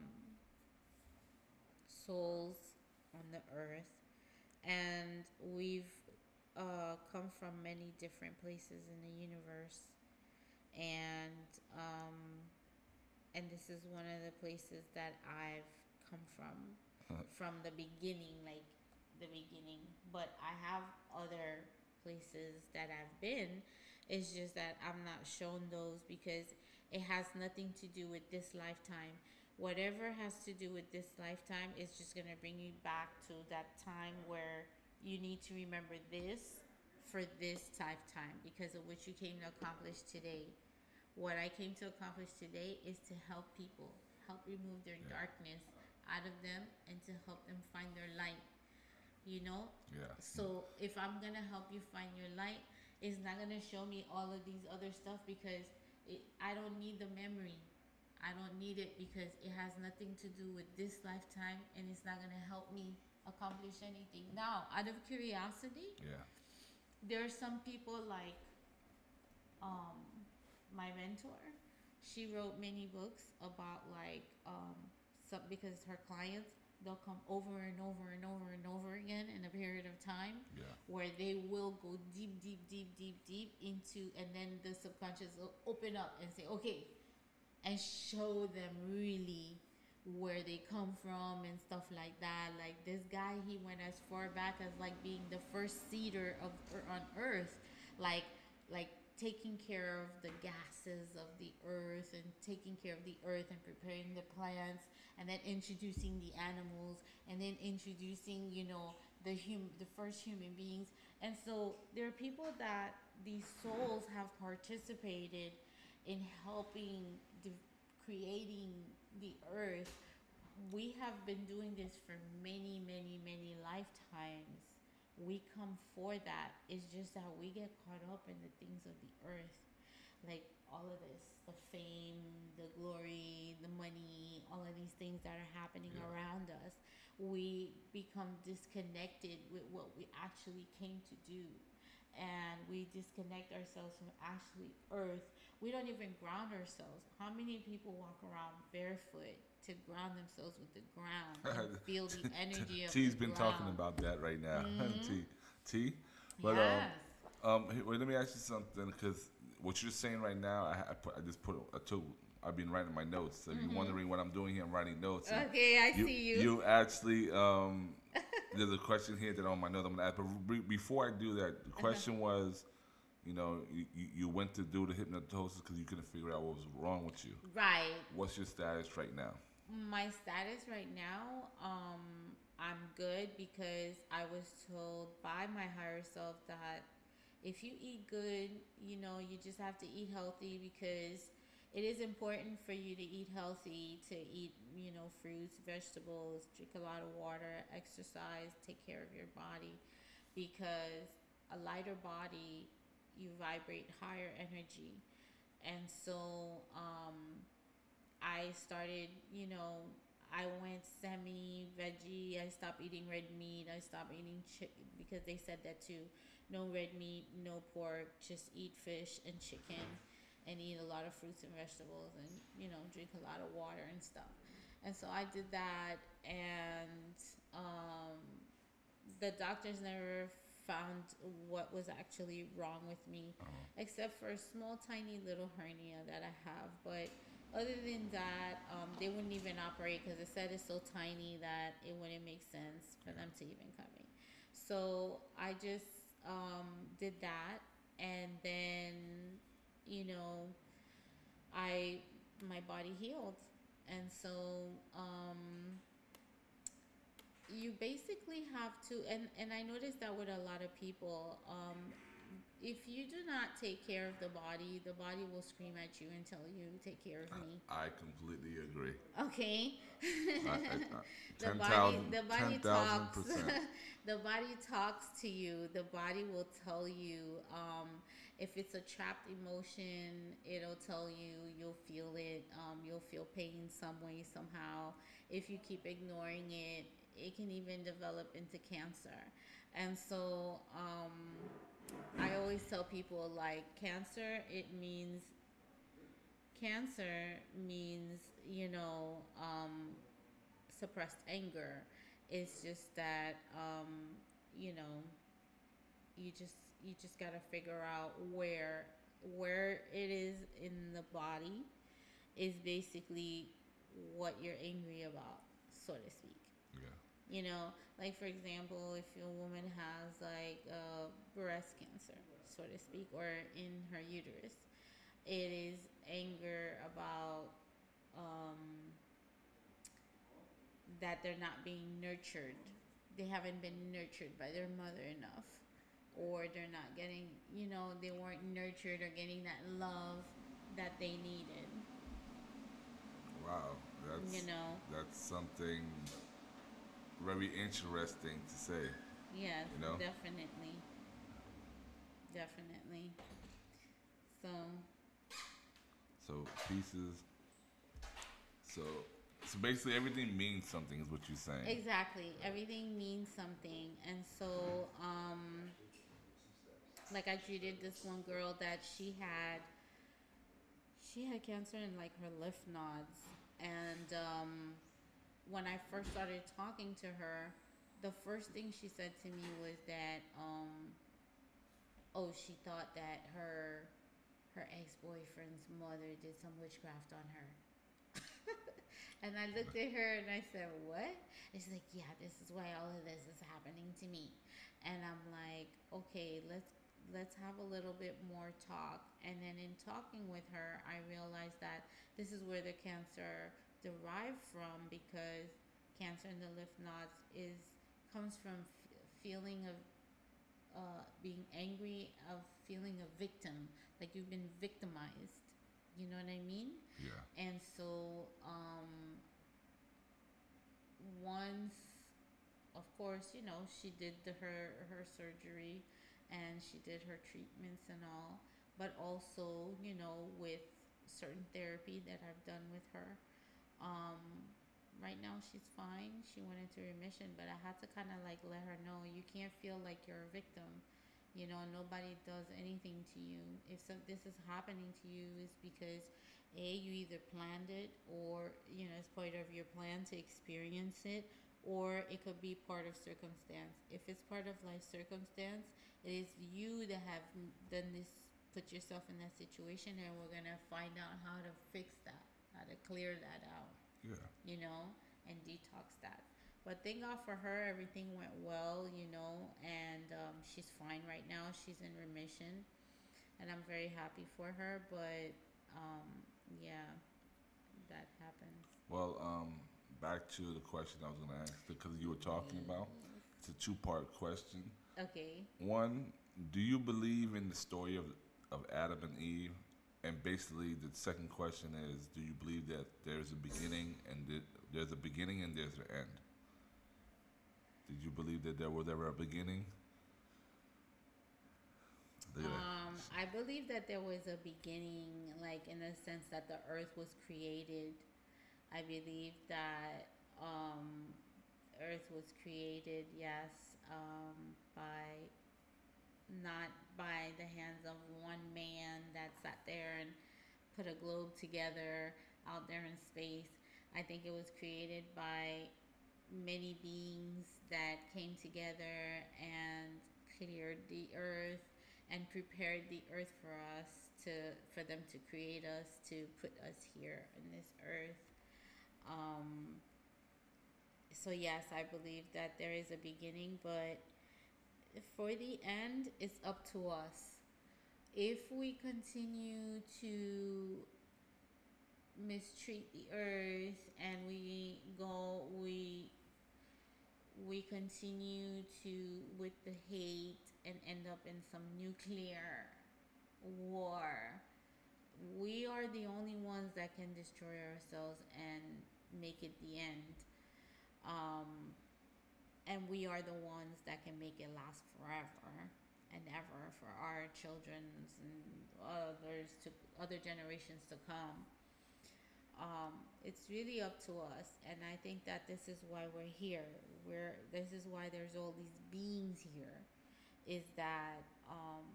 souls on the earth, and we've uh, come from many different places in the universe, and um, and this is one of the places that I've come from from the beginning, like the beginning. But I have other places that I've been. It's just that I'm not shown those because it has nothing to do with this lifetime. Whatever has to do with this lifetime is just going to bring you back to that time where you need to remember this for this lifetime because of what you came to accomplish today. What I came to accomplish today is to help people, help remove their darkness out of them, and to help them find their light. You know? Yeah. So if I'm gonna help you find your light, it's not gonna show me all of these other stuff because it, I don't need the memory. I don't need it because it has nothing to do with this lifetime, and it's not gonna help me accomplish anything. Now, out of curiosity, Yeah. there are some people like um my mentor she wrote many books about like um some because her clients they'll come over and over and over and over again in a period of time Yeah. where they will go deep deep deep deep deep into and then the subconscious will open up and say okay and show them really where they come from and stuff like that. Like this guy, he went as far back as like being the first seeder of er, on Earth, like like taking care of the gases of the earth and taking care of the earth and preparing the plants and then introducing the animals and then introducing you know the hum the first human beings. And so there are people that these souls have participated in helping de- creating the earth. We have been doing this for many many many lifetimes. We come for that. It's just that we get caught up in the things of the earth. Like all of this the fame the glory the money all of these things that are happening Yeah. around us we become disconnected with what we actually came to do and we disconnect ourselves from actually earth we don't even ground ourselves how many people walk around barefoot to ground themselves with the ground and feel the energy of T's the been talking about that right now. T, T. But yes. um, um, wait, let me ask you something because what you're saying right now, I, I, put, I just put a two. I've been writing my notes. So if you're wondering what I'm doing here, I'm writing notes. Mm-hmm. Okay, I see you. You actually, um, there's a question here that on my notes I'm gonna ask. But re- before I do that, Uh-huh. the question was, you know, you, you you went to do the hypnosis because you couldn't figure out what was wrong with you. right What's your status right now? my status right now um i'm good because i was told by my higher self that if you eat good you know you just have to eat healthy because it is important for you to eat healthy to eat you know fruits vegetables drink a lot of water exercise take care of your body because a lighter body you vibrate higher energy and so um I started, you know, I went semi veggie. I stopped eating red meat. I stopped eating chicken because they said that too. No red meat, no pork, just eat fish and chicken and eat a lot of fruits and vegetables and, you know, drink a lot of water and stuff. And so I did that and um, the doctors never found what was actually wrong with me except for a small tiny little hernia that I have. But other than that um, they wouldn't even operate because it said it's so tiny that it wouldn't make sense for them to even come in. So I just um, did that. And then you know I my body healed. And so um, you basically have to and and i noticed that with a lot of people um if you do not take care of the body the body will scream at you and tell you take care of me. I completely agree. okay. I, I, I, the 10,000 body the body 10,000%. talks. the body talks to you. The body will tell you um if it's a trapped emotion it'll tell you you'll feel it um, you'll feel pain some way somehow. If you keep ignoring it it can even develop into cancer. And so um, i always tell people like cancer it means cancer means you know um, suppressed anger it's just that um, you know you just you just got to figure out where where it is in the body is basically what you're angry about so to speak. You know like for example if a woman has like uh, breast cancer so to speak or in her uterus it is anger about um, that they're not being nurtured they haven't been nurtured by their mother enough or they're not getting you know they weren't nurtured or getting that love that they needed Wow. That's you know that's something very interesting to say. Yes, You know? definitely. Definitely. So, So pieces. So so basically everything means something is what you're saying. exactly. Everything means something. And so, um, like I treated this one girl that she had, she had cancer in like her lymph nodes. And, um, when I first started talking to her, the first thing she said to me was that, um, oh, she thought that her her ex boyfriend's mother did some witchcraft on her. and I looked at her and I said, What? And she's like, Yeah, this is why all of this is happening to me. And I'm like, Okay, let's let's have a little bit more talk. And then in talking with her, I realized that this is where the cancer derived from because cancer in the lymph nodes is comes from f- feeling of uh, being angry, of feeling a victim, like you've been victimized. You know what I mean? Yeah. And so, um, once, of course, you know, she did the, her her surgery, and she did her treatments and all. But also, you know, with certain therapy that I've done with her, um, right now she's fine. She went into remission, but I had to kind of like let her know you can't feel like you're a victim. You know, nobody does anything to you. If so, this is happening to you, is because a you either planned it or you know it's part of your plan to experience it, or it could be part of circumstance. If it's part of life circumstance, it is you that have done this, put yourself in that situation, and we're gonna find out how to fix that, to clear that out Yeah. you know, and detox that. But thank God for her, everything went well, you know, and um, she's fine right now. She's in remission, and I'm very happy for her. But um, yeah, that happened. Well, um, back to the question I was going to ask because you were talking about. It's a two-part question. Okay. One, do you believe in the story of of Adam and Eve? And basically, the second question is, do you believe that there's a beginning and that there's a beginning and there's an end? Did you believe that there was ever a beginning? Um, I believe that there was a beginning, like in the sense that the earth was created. I believe that um, earth was created, yes, um, by not by the hands of one man that sat there and put a globe together out there in space. I think it was created by many beings that came together and cleared the earth and prepared the earth for us to for them to create us to put us here in this earth um, so yes i believe that there is a beginning but for the end it's up to us if we continue to mistreat the earth and we go we we continue to with the hate and end up in some nuclear war, we are the only ones that can destroy ourselves and make it the end. Um, and we are the ones that can make it last forever and ever for our children's and others to other generations to come. Um, it's really up to us, and I think that this is why we're here. We're this is why there's all these beings here. Is that um,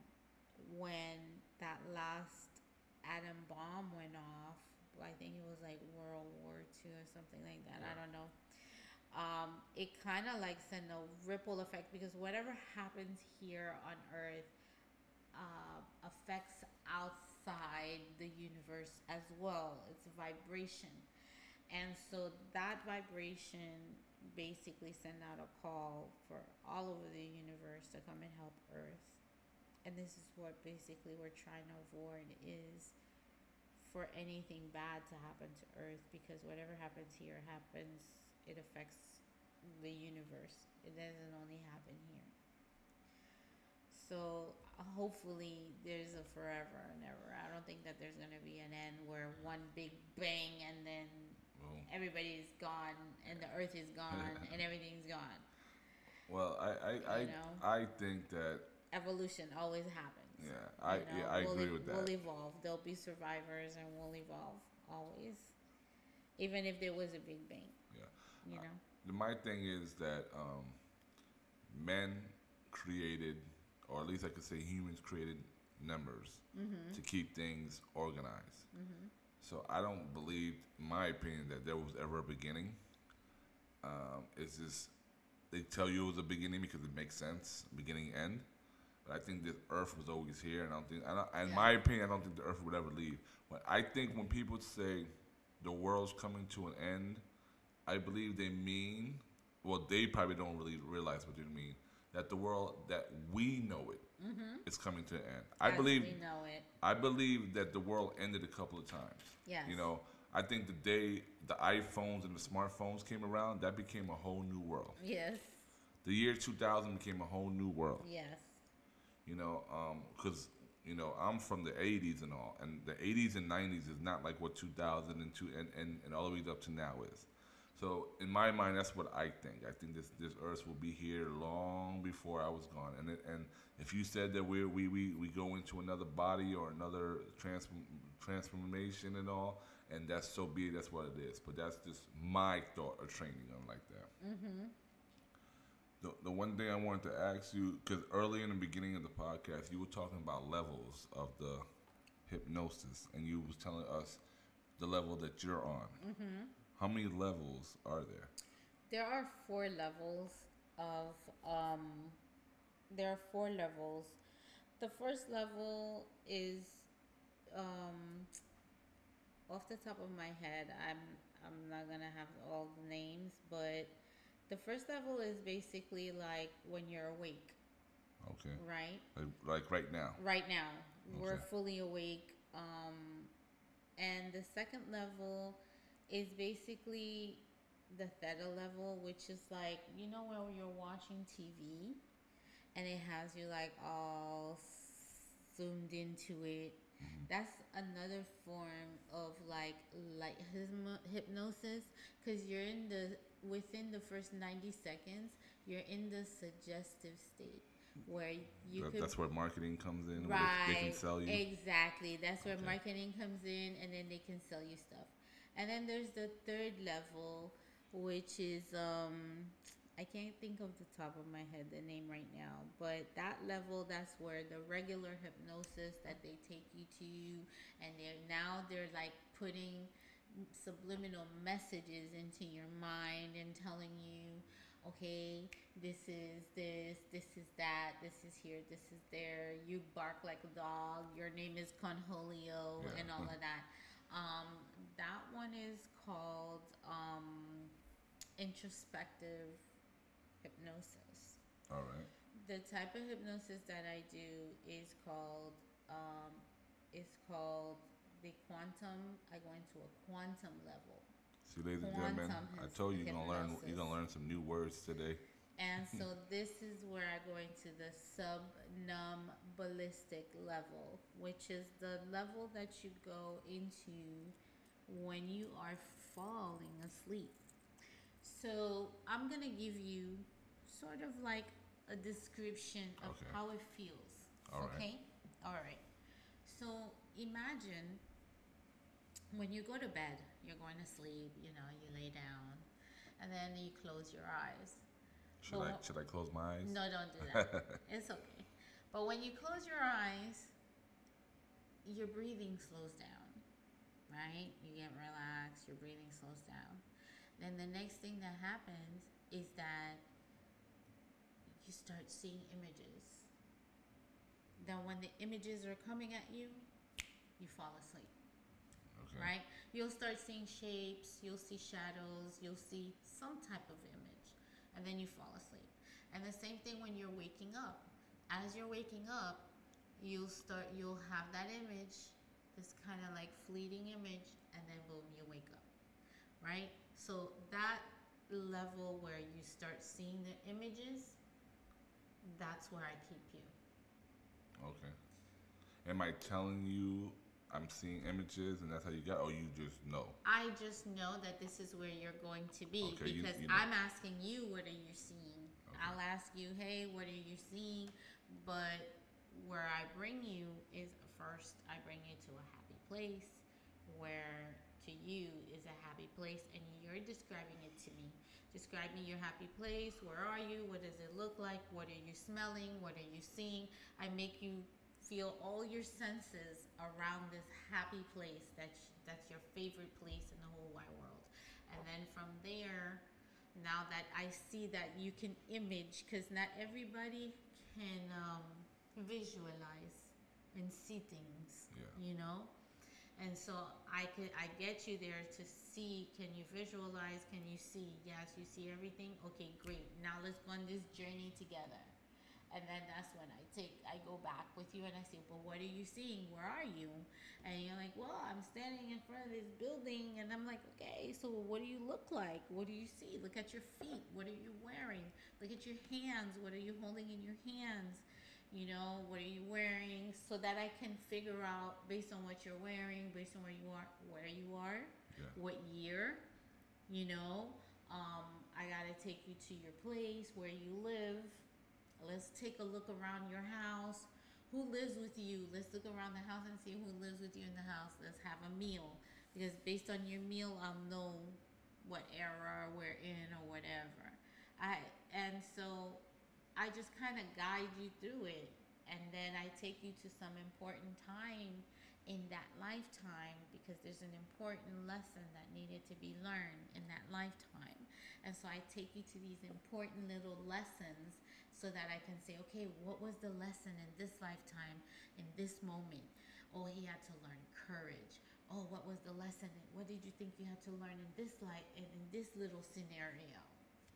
when that last atom bomb went off? I think it was like World War II or something like that. I don't know um, it kind of like send a ripple effect because whatever happens here on Earth uh, affects outside the universe as well. It's a vibration, and so that vibration basically send out a call for all over the universe to come and help Earth. And this is what basically we're trying to avoid is for anything bad to happen to Earth because whatever happens here happens, it affects the universe. It doesn't only happen here. So hopefully there's a forever and ever. I don't think that there's gonna be an end where one big bang and then Well, everybody's gone and the Earth is gone and everything's gone. well, I I, I, You know? I think that Evolution always happens. yeah, I You know, yeah, I we'll agree ev- with that. We'll evolve. There'll be survivors, and we'll evolve always, even if there was a big bang. You know. The- My thing is that um, men created, or at least I could say humans created numbers Mm-hmm. to keep things organized. So I don't believe, in my opinion, that there was ever a beginning. Um, it's just they tell you it was a beginning because it makes sense, beginning end. But I think this Earth was always here, and I don't think, I don't, in Yeah. my opinion, I don't think the Earth would ever leave. But I think when people say the world's coming to an end, I believe they mean, well, they probably don't really realize what they mean. That the world that we know it mm-hmm. is coming to an end. I As believe we know it. I believe that the world ended a couple of times. Yes. You know, I think the day the iPhones and the smartphones came around, that became a whole new world. Yes. The year 2000 became a whole new world. Yes. You know, um, because you know I'm from the 80s and all, and the 80s and 90s is not like what 2000 and two and, and, and all the way up to now is. So in my mind, that's what I think. I think this this Earth will be here long before I was gone. And it, and if you said that we we we we go into another body or another transform, transformation and all, and that's so be it. That's what it is. But that's just my thought of training on like that. Mm-hmm. The, the one thing I wanted to ask you, because early in the beginning of the podcast, you were talking about levels of the hypnosis, and you was telling us the level that you're on. Mm-hmm. How many levels are there? There are four levels of um there are four levels. The first level is um off the top of my head, I'm I'm not gonna have all the names, but the first level is basically like when you're awake, Okay, right? like, like right now. Right now, we're fully awake. Um, and the second level is basically the theta level, which is like you know when you're watching TV, and it has you like all zoomed into it. Mm-hmm. That's another form of like light hypnosis because you're in the within the first 90 seconds you're in the suggestive state where you That- could that's where marketing comes in. right They, they can sell you. exactly that's where Okay. marketing comes in and then they can sell you stuff and then there's the third level which is um i can't think of the top of my head the name right now but that level that's where the regular hypnosis that they take you to and they're now they're like putting subliminal messages into your mind and telling you okay this is this this is that this is here this is there. You bark like a dog. Your name is Cornholio Yeah. and all of that um, that one is called um, introspective hypnosis All right. the type of hypnosis that I do is called um, is called the quantum. I go into a quantum level. See, ladies and gentlemen, I told you you're gonna learn. You're gonna learn some new words today. And hmm. so this is where I go into the somnambulistic level, which is the level that you go into when you are falling asleep. So I'm gonna give you sort of like a description of Okay. how it feels. All right. okay? All right. So imagine when you go to bed, you're going to sleep, you know, you lay down, and then you close your eyes. Should I should I close my eyes? No, don't do that. it's okay. But when you close your eyes, your breathing slows down, right? You get relaxed, your breathing slows down. Then the next thing that happens is that you start seeing images. Then when the images are coming at you, you fall asleep Okay. right? You'll start seeing shapes, you'll see shadows, you'll see some type of image, and then you fall asleep. And the same thing when you're waking up. As you're waking up, you'll start you'll have that image, this kind of like fleeting image, and then boom, you wake up. Right? So that level where you start seeing the images, that's where I keep you. Okay. Am I telling you I'm seeing images and that's how you got, or oh, you just know? I just know that this is where you're going to be Okay, you- because you know. I'm asking you what are you seeing. Okay. I'll ask you, hey, what are you seeing? But where I bring you is first I bring you to a happy place where to you is a happy place and you're describing it to me. Describe me your happy place. Where are you? What does it look like? What are you smelling? What are you seeing? I make you feel all your senses around this happy place that's that's your favorite place in the whole wide world. And then from there, now that I see that you can image, because not everybody can um, visualize and see things, Yeah. you know. And so I could I get you there to see. Can you visualize? Can you see? Yes, you see everything. Okay, great. Now let's go on this journey together. And then that's when I take I go back with you and I say, Well, what are you seeing? Where are you? And you're like, Well, I'm standing in front of this building and I'm like, Okay, so what do you look like? What do you see? Look at your feet. What are you wearing? Look at your hands. What are you holding in your hands? You know, what are you wearing? So that I can figure out based on what you're wearing, based on where you are where you are, Yeah. what year, you know. Um, I gotta take you to your place where you live. Let's take a look around your house. Who lives with you? Let's look around the house and see who lives with you in the house. Let's have a meal. Because based on your meal, I'll know what era we're in or whatever. I and so I just kind of guide you through it. And then I take you to some important time in that lifetime because there's an important lesson that needed to be learned in that lifetime. And so I take you to these important little lessons so that I can say, okay, what was the lesson in this lifetime, in this moment? Oh, he had to learn courage. Oh, what was the lesson? What did you think you had to learn in this life, and in this little scenario?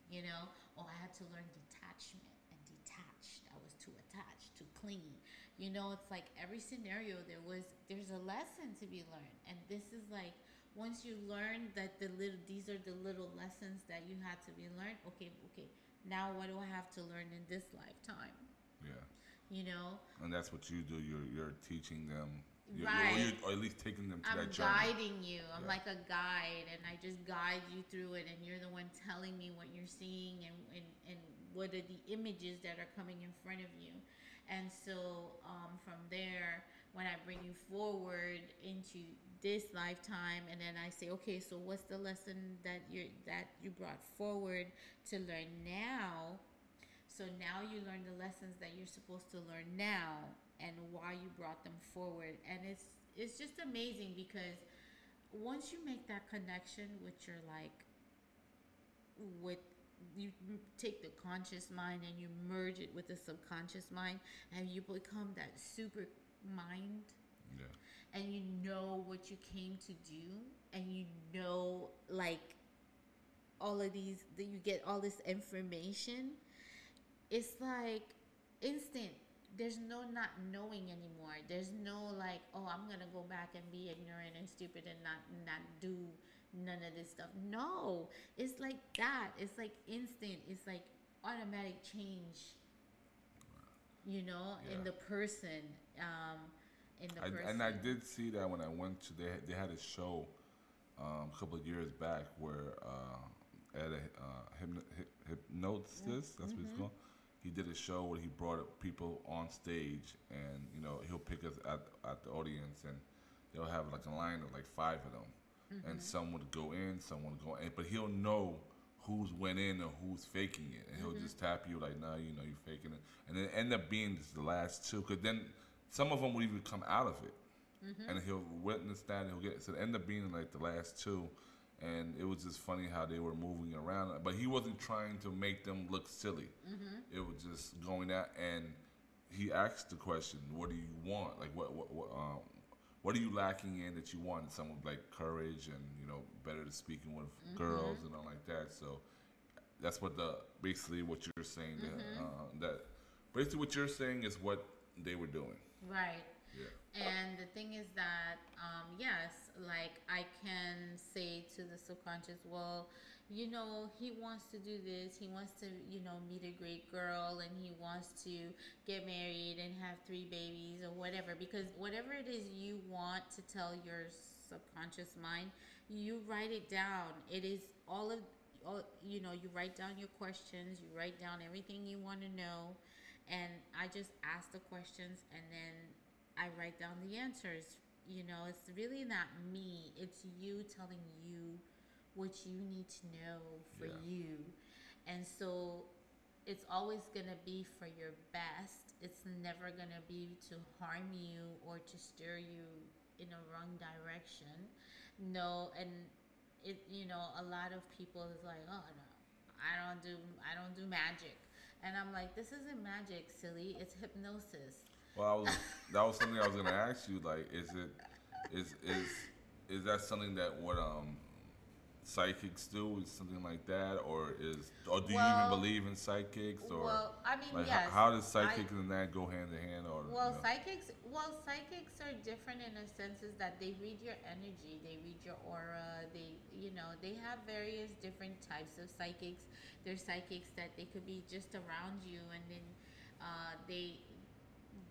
You know, oh, I had to learn detachment and detached. I was too attached, too clingy. You know, it's like every scenario there was there's a lesson to be learned, and this is like once you learn that the little these are the little lessons that you had to be learned. Okay, okay. Now what do I have to learn in this lifetime? Yeah. You know, And that's what you do. You're you're teaching them, you're, Right. Or, you or at least taking them to I'm that journey. guiding you. I'm Yeah. like a guide, and I just guide you through it. And you're the one telling me what you're seeing and, and, and what are the images that are coming in front of you. And so um, from there, when I bring you forward into this lifetime, and then I say, okay, so what's the lesson that you that you brought forward to learn now? So now you learn the lessons that you're supposed to learn now and why you brought them forward. And it's it's just amazing because once you make that connection with your like with you take the conscious mind and you merge it with the subconscious mind and you become that super mind Yeah. and you know what you came to do and you know like all of these that you get all this information it's like instant. There's no not knowing anymore. There's no like oh i'm gonna go back and be ignorant and stupid and not not do none of this stuff. No. It's like that. It's like instant. It's like automatic change. You know, in the person, um, in the I, person. and I did see that when I went to they they had a show um, a couple of years back where uh, at a uh, hypno, that's what Mm-hmm. it's called. He did a show where he brought people on stage, and you know he'll pick us at at the audience, and they'll have like a line of like five of them, Mm-hmm. and some would go in, some would go in, but he'll know who's went in or who's faking it, and he'll Mm-hmm. just tap you like, nah, you know, you're faking it, and then end up being just the last two, because then some of them will even come out of it, Mm-hmm. and he'll witness that, and he'll get so it end up being like the last two, and it was just funny how they were moving around, but he wasn't trying to make them look silly. Mm-hmm. It was just going out, and he asked the question, "What do you want? Like, what, what, what, um, what are you lacking in that you want?" Some of like courage and you know, better to speaking with girls and all like that. So that's what the basically what you're saying. That, uh, that basically what you're saying is what they were doing. Right. Yeah. And the thing is that, um, yes, like I can say to the subconscious, well, you know, he wants to do this. He wants to, you know, meet a great girl and he wants to get married and have three babies or whatever. Because whatever it is you want to tell your subconscious mind, you write it down. It is all of, all, you know, you write down your questions, you write down everything you want to know. And I just ask the questions and then I write down the answers. You know, it's really not me, it's you telling you what you need to know for Yeah. you. And so it's always going to be for your best. It's never going to be to harm you or to steer you in a wrong direction. No, and it you know, a lot of people is like, "Oh, no. I don't do I don't do magic." And I'm like, "This isn't magic, silly. It's hypnosis." Well, I was, that was something I was gonna ask you. Like, is it, is is is that something that what um psychics do? Is something like that, or is or do you even believe in psychics? Or well, I mean, like, yes. how, how does I- psychics and that go hand in hand? Or Well, you know? psychics. Well, psychics are different in a sense is that they read your energy, they read your aura. They, you know, they have various different types of psychics. There's psychics that they could be just around you, and then uh, they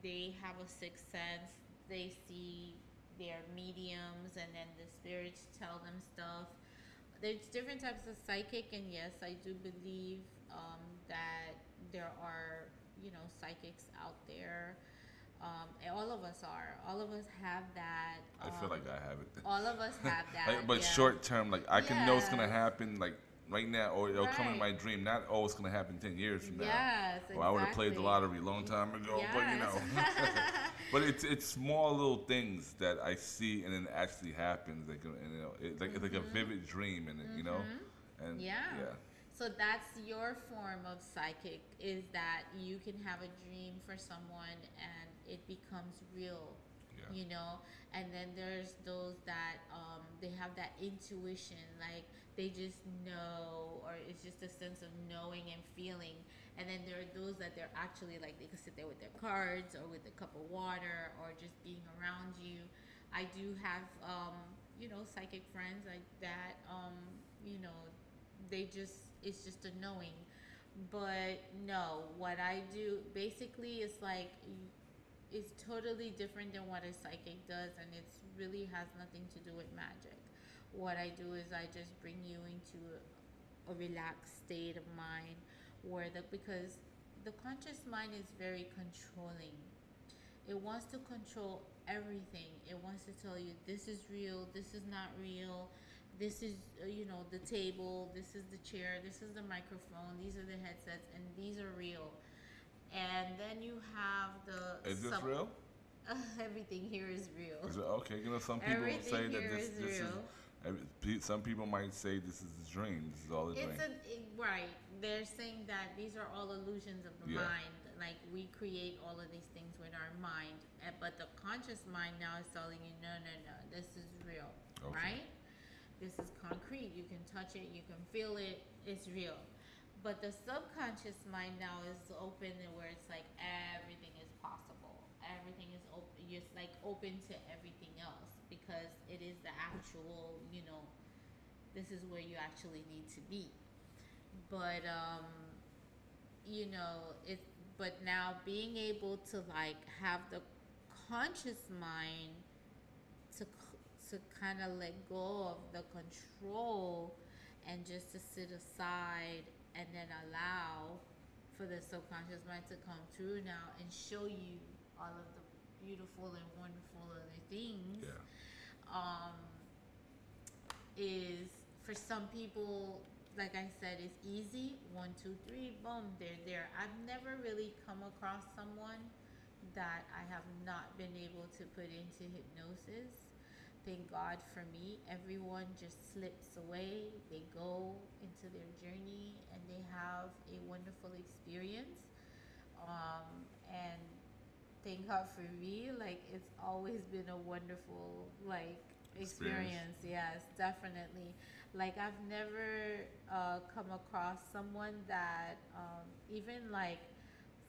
they have a sixth sense. They see their mediums, and then the spirits tell them stuff. There's different types of psychic, and yes, I do believe um, that there are, you know, psychics out there. Um, and all of us are. All of us have that. I feel um, like I have it. all of us have that. Like, but yeah. short term, like I can know it's gonna happen, like right now, or it'll come in my dream. Not oh, it's gonna happen ten years from now. Yes, Well, I would have played the lottery a long time ago, but you know. But it's it's small little things that I see and then it actually happens. Like and, you know, it's like it's like a vivid dream, and it, you know, and Mm-hmm. Yeah. yeah, So that's your form of psychic is that you can have a dream for someone and it becomes real. Yeah. You know, and then there's those that um, they have that intuition, like they just know, or it's just a sense of knowing and feeling. And then there are those that they're actually like they could sit there with their cards or with a cup of water or just being around you. I do have, um, you know, psychic friends like that. Um, you know, they just it's just a knowing. But no, what I do basically is like it's totally different than what a psychic does, and it's really has nothing to do with magic. What I do is I just bring you into a relaxed state of mind, where the because the conscious mind is very controlling. It wants to control everything. It wants to tell you this is real, this is not real, this is uh, you know the table, this is the chair, this is the microphone, these are the headsets, and these are real. And then you have the is this sub- real? everything here is real. Is it okay? You know, some people Everything say that this is this real. is. Some people might say this is a dream. This is all a dream. It's a it, right. They're saying that these are all illusions of the Yeah. mind. Like we create all of these things with our mind, eh, but the conscious mind now is telling you, no, no, no, this is real, Okay. right? This is concrete. You can touch it. You can feel it. It's real. But the subconscious mind now is open, and where it's like everything is possible. Everything is open. You're just like open to everything else because it is the actual, you know, this is where you actually need to be. But um, you know, it. But now being able to like have the conscious mind to to kind of let go of the control and just to sit aside and then allow for the subconscious mind to come through now and show you all of the beautiful and wonderful other things Yeah. um, is for some people, like I said, it's easy. One, two, three, boom, they're there. I've never really come across someone that I have not been able to put into hypnosis. Thank God for me. Everyone just slips away. They go into their journey and they have a wonderful experience. Um, and thank God for me. Like it's always been a wonderful like Experience. experience. Yes, definitely. Like I've never uh, come across someone that um, even like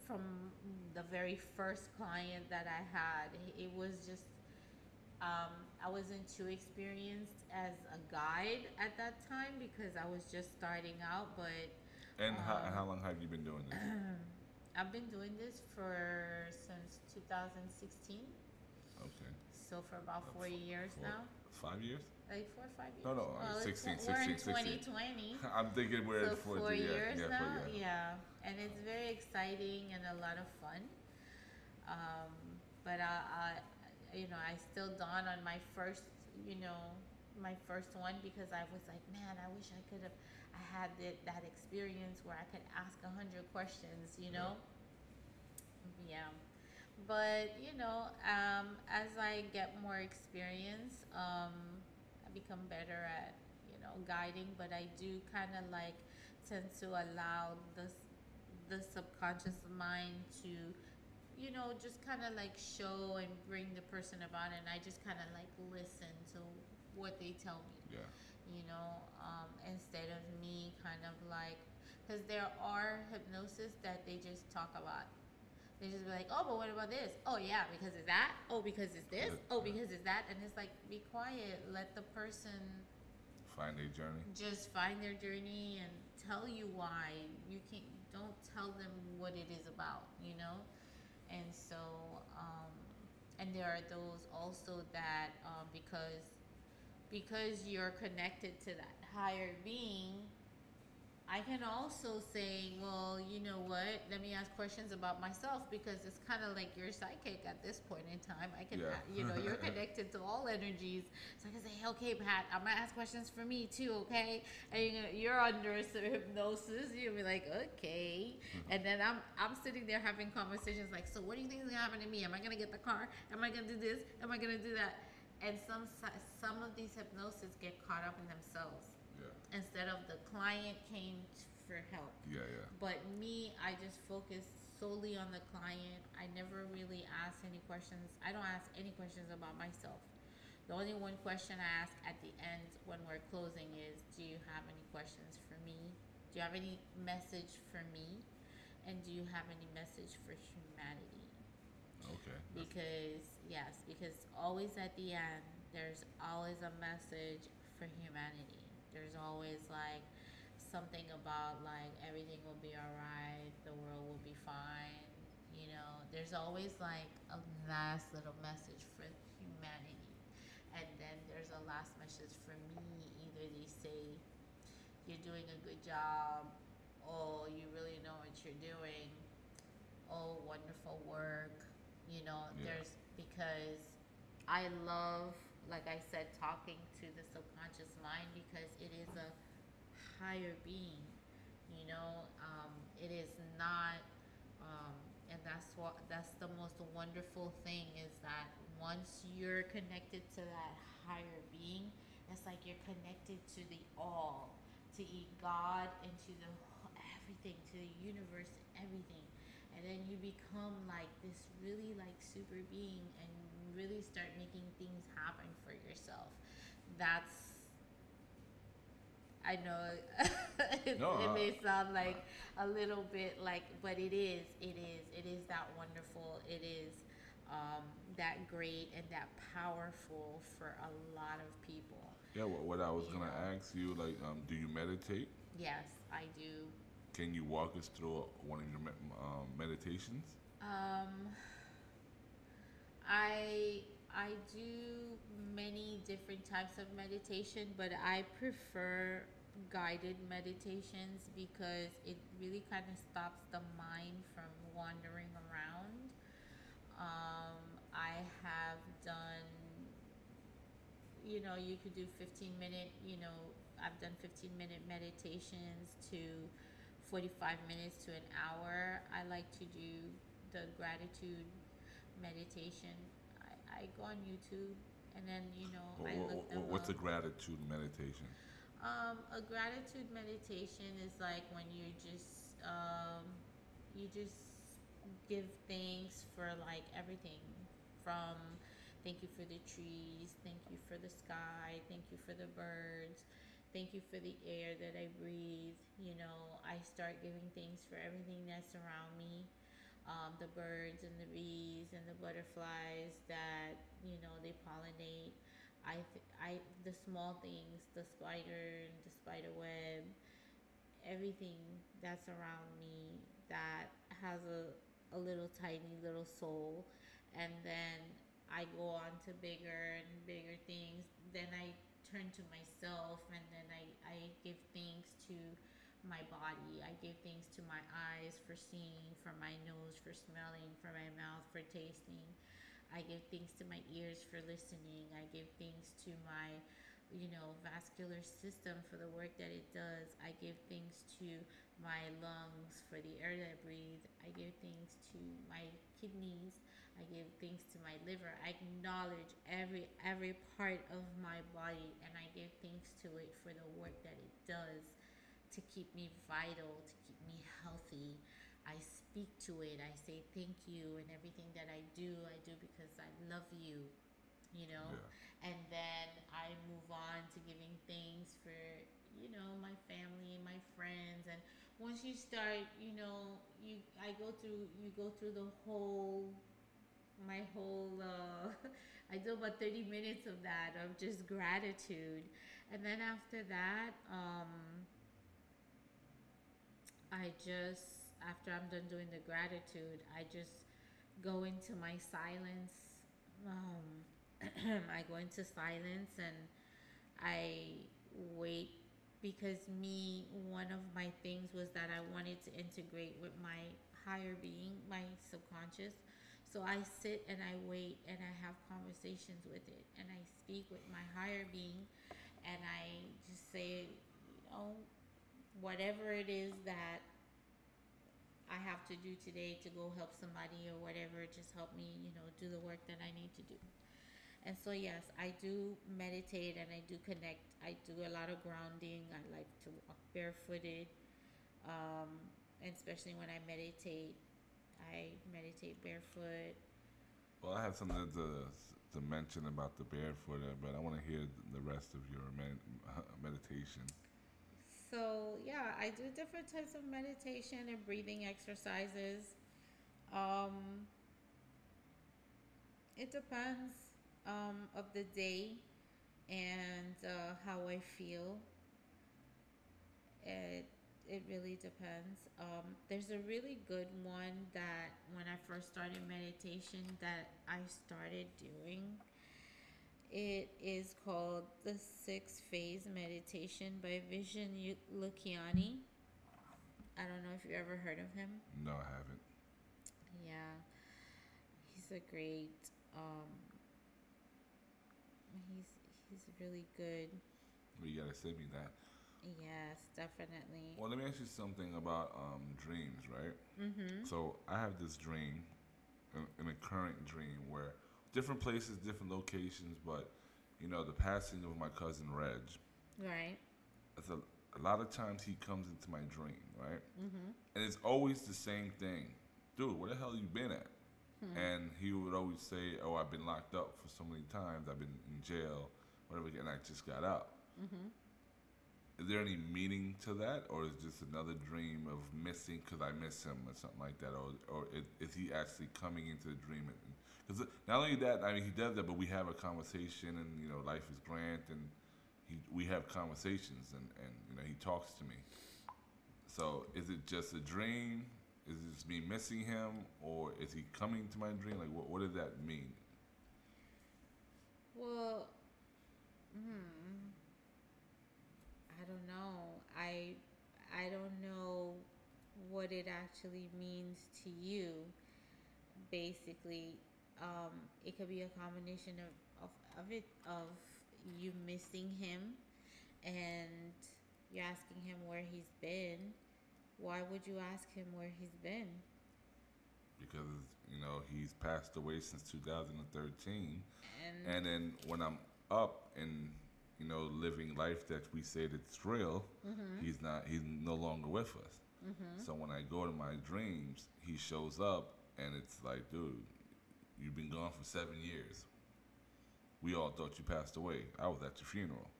from the very first client that I had, it was just um, I wasn't too experienced as a guide at that time because I was just starting out, but And how, Um, how long have you been doing this? I've been doing this for since 2016. Okay. So for about four years Four- now, Five years? like four or five years. No, no, Well, it's- 16, We're in 16, 2020. I'm thinking we're so at four, four yeah, years yeah, now, yeah. yeah, and it's very exciting and a lot of fun. Um, but I, I, you know, I still dawn on my first, you know, my first one because I was like, man, I wish I could have, I had that that experience where I could ask a hundred questions, you know. Yeah. But you know, um, as I get more experience, um, I become better at you know guiding. But I do kind of like tend to allow the the subconscious mind to you know just kind of like show and bring the person about, and I just kind of like listen to what they tell me Yeah. you know, um, instead of me kind of like, because there are hypnosis that they just talk about. They just be like, oh, but what about this? Oh, yeah, because it's that. Oh, because it's this. Oh, because it's that. And it's like, be quiet. Let the person Find their journey. just find their journey and tell you why. You can't, don't tell them what it is about, you know? And so, um, and there are those also that, um, because, because you're connected to that higher being, I can also say, well, you know what? Let me ask questions about myself because it's kind of like your psychic at this point in time. I can, Yeah. you know, you're connected to all energies. So I can say, okay, Pat, I'm gonna ask questions for me too, okay? And you're, you're under some hypnosis. You'll be like, okay. Mm-hmm. And then I'm, I'm sitting there having conversations like, so what do you think is gonna happen to me? Am I gonna get the car? Am I gonna do this? Am I gonna do that? And some, some of these hypnosis get caught up in themselves. Instead of the client came for help. Yeah, yeah. But me, I just focus solely on the client. I never really ask any questions. I don't ask any questions about myself. The only one question I ask at the end when we're closing is, "Do you have any questions for me? Do you have any message for me? And do you have any message for humanity?" Okay. Because yes, because always at the end there's always a message for humanity. There's always like something about like everything will be alright, the world will be fine. You know, there's always like a last little message for humanity. And then there's a last message for me. Either they say, You're doing a good job, oh, you really know what you're doing, oh, wonderful work. You know, Yeah. there's because I love, like I said, talking to the subconscious mind because it is a higher being. You know, um, it is not, um, and that's what that's the most wonderful thing is that once you're connected to that higher being, it's like you're connected to the all, to God and to the everything, to the universe, everything and then you become like this really like super being and really start making things happen for yourself that's i know it, No, it may sound like a little bit like but it is it is it is that wonderful it is um, that great and that powerful for a lot of people Yeah, what, what I was You gonna know. ask you, like, um, do you meditate? yes i do can you walk us through one of your um, meditations? Um, I I do many different types of meditation, but I prefer guided meditations because it really kind of stops the mind from wandering around. Um, I have done, you know, you could do 15 minute, you know, I've done 15 minute meditations to 45 minutes to an hour. I like to do the gratitude meditation. I, I go on YouTube and then, you know, Wha- I wha- look wha- them what's a up. gratitude meditation? Um, a gratitude meditation is like when you just um, you just give thanks for like everything from thank you for the trees, thank you for the sky, thank you for the birds, thank you for the air that I breathe. You know, I start giving thanks for everything that's around me. Um, the birds and the bees and the butterflies that you know they pollinate. I, th- I, the small things, the spider and the spider web, everything that's around me that has a, a little tiny little soul. And then I go on to bigger and bigger things. Then I turn to myself and then I, I give thanks to my body. I give thanks to my eyes for seeing, for my nose for smelling, for my mouth for tasting. I give thanks to my ears for listening. I give thanks to my, you know, vascular system for the work that it does. I give thanks to my lungs for the air that I breathe. I give thanks to my kidneys. I give thanks to my liver. I acknowledge every every part of my body and I give thanks to it for the work that it does to keep me vital, to keep me healthy. I speak to it. I say thank you, and everything that I do, I do because I love you, you know. Yeah. And then I move on to giving thanks for, you know, my family and my friends. And once you start, you know, you I go through you go through the whole my whole uh, I do about 30 minutes of that of just gratitude. And then after that, um I just, after I'm done doing the gratitude, I just go into my silence. Um, I go into silence and I wait because me, one of my things was that I wanted to integrate with my higher being, my subconscious. So I sit and I wait and I have conversations with it and I speak with my higher being and I just say, you know, whatever it is that I have to do today to go help somebody or whatever, just help me, you know, do the work that I need to do. And so, yes, I do meditate and I do connect. I do a lot of grounding. I like to walk barefooted. Um, and especially when I meditate, I meditate barefoot. Well, I have something to, to mention about the barefoot, but I want to hear the rest of your med- meditation. So yeah, I do different types of meditation and breathing exercises. Um, it depends um, of the day and uh, how I feel. It it really depends. Um, there's a really good one that when I first started meditation that I started doing. It is called the Six Phase Meditation by Vishen Lakhiani. I don't know if you ever heard of him. No, I haven't. Yeah, he's a great. Um, he's he's really good. Well, you gotta send me that. Yes, definitely. Well, let me ask you something about um, dreams, right? Mm-hmm. So I have this dream, an, an current dream, where different places, different locations, but you know, the passing of my cousin Reg. Right. It's a, a lot of times he comes into my dream, right? Mm-hmm. And it's always the same thing, dude. Where the hell you been at? And he would always say, "Oh, I've been locked up for so many times. I've been in jail, whatever, and I just got out." Is there any meaning to that, or is just another dream of missing because I miss him or something like that, or or is, is he actually coming into the dream? Because not only that, I mean, he does that, but we have a conversation, and you know, life is grand, and he we have conversations, and and you know, he talks to me. So is it just a dream? Is it just me missing him, or is he coming to my dream? Like, what, what does that mean? Well, hmm. I don't know. I I don't know what it actually means to you. Basically, um, it could be a combination of, of, of it of you missing him and you're asking him where he's been. Why would you ask him where he's been? Because you know he's passed away since 2013, And, and then when I'm up and you know living life that we say that's real, mm-hmm. he's not. He's no longer with us. Mm-hmm. So when I go to my dreams, he shows up, and it's like, dude, you've been gone for seven years. We all thought you passed away. I was at your funeral.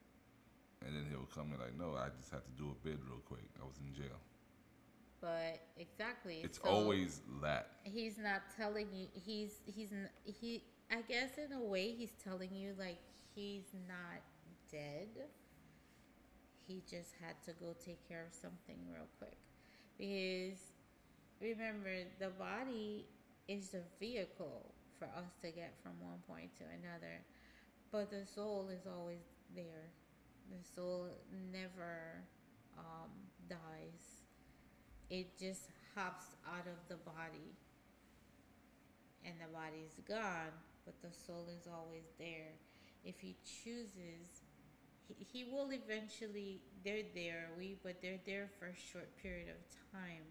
And then he'll come in like, no, I just had to do a bid real quick. I was in jail. but exactly. It's so always that. he's not telling you he's he's he I guess in a way he's telling you like he's not dead. He just had to go take care of something real quick. Because remember the body is the vehicle for us to get from one point to another. But the soul is always there. The soul never um, dies. It just hops out of the body and the body's gone, but the soul is always there. If he chooses, he, he will eventually. They're there, we, but they're there for a short period of time,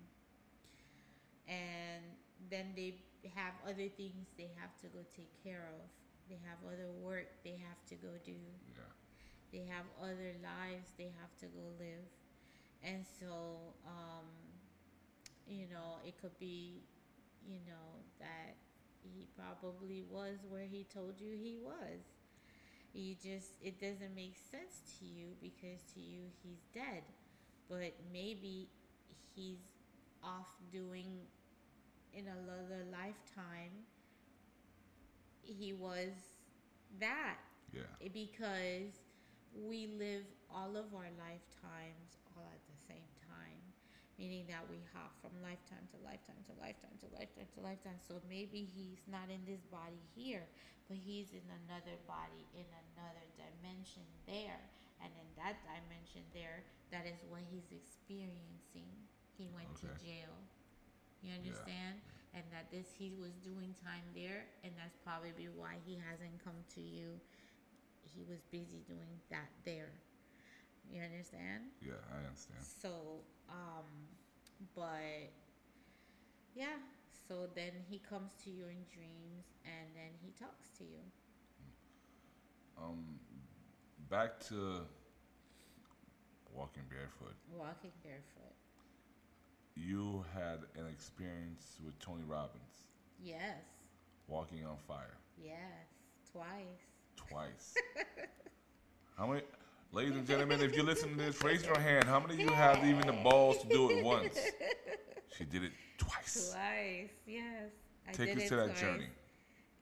and then they have other things they have to go take care of. They have other work they have to go do Yeah. they have other lives they have to go live and so um you know it could be you know that he probably was where he told you he was you just it doesn't make sense to you because to you he's dead. But maybe he's off doing in another lifetime. He was that. Yeah. Because we live all of our lifetimes all at the same time meaning that we hop from lifetime to lifetime to lifetime to lifetime to lifetime. So maybe he's not in this body here but he's in another body in another dimension there. And in that dimension there that is what he's experiencing. He went to jail. You understand? And that this he was doing time there and that's probably why he hasn't come to you. He was busy doing that there you understand? Yeah, I understand. so um but yeah so then he comes to you in dreams and then he talks to you. Um, back to walking barefoot. walking barefoot. You had an experience with Tony Robbins, yes. Walking on fire. Yes twice. Twice. how many, ladies and gentlemen, if you listen to this, raise your hand. How many of you have even the balls to do it once? She did it twice. twice yes I Take did us it to that twice. journey.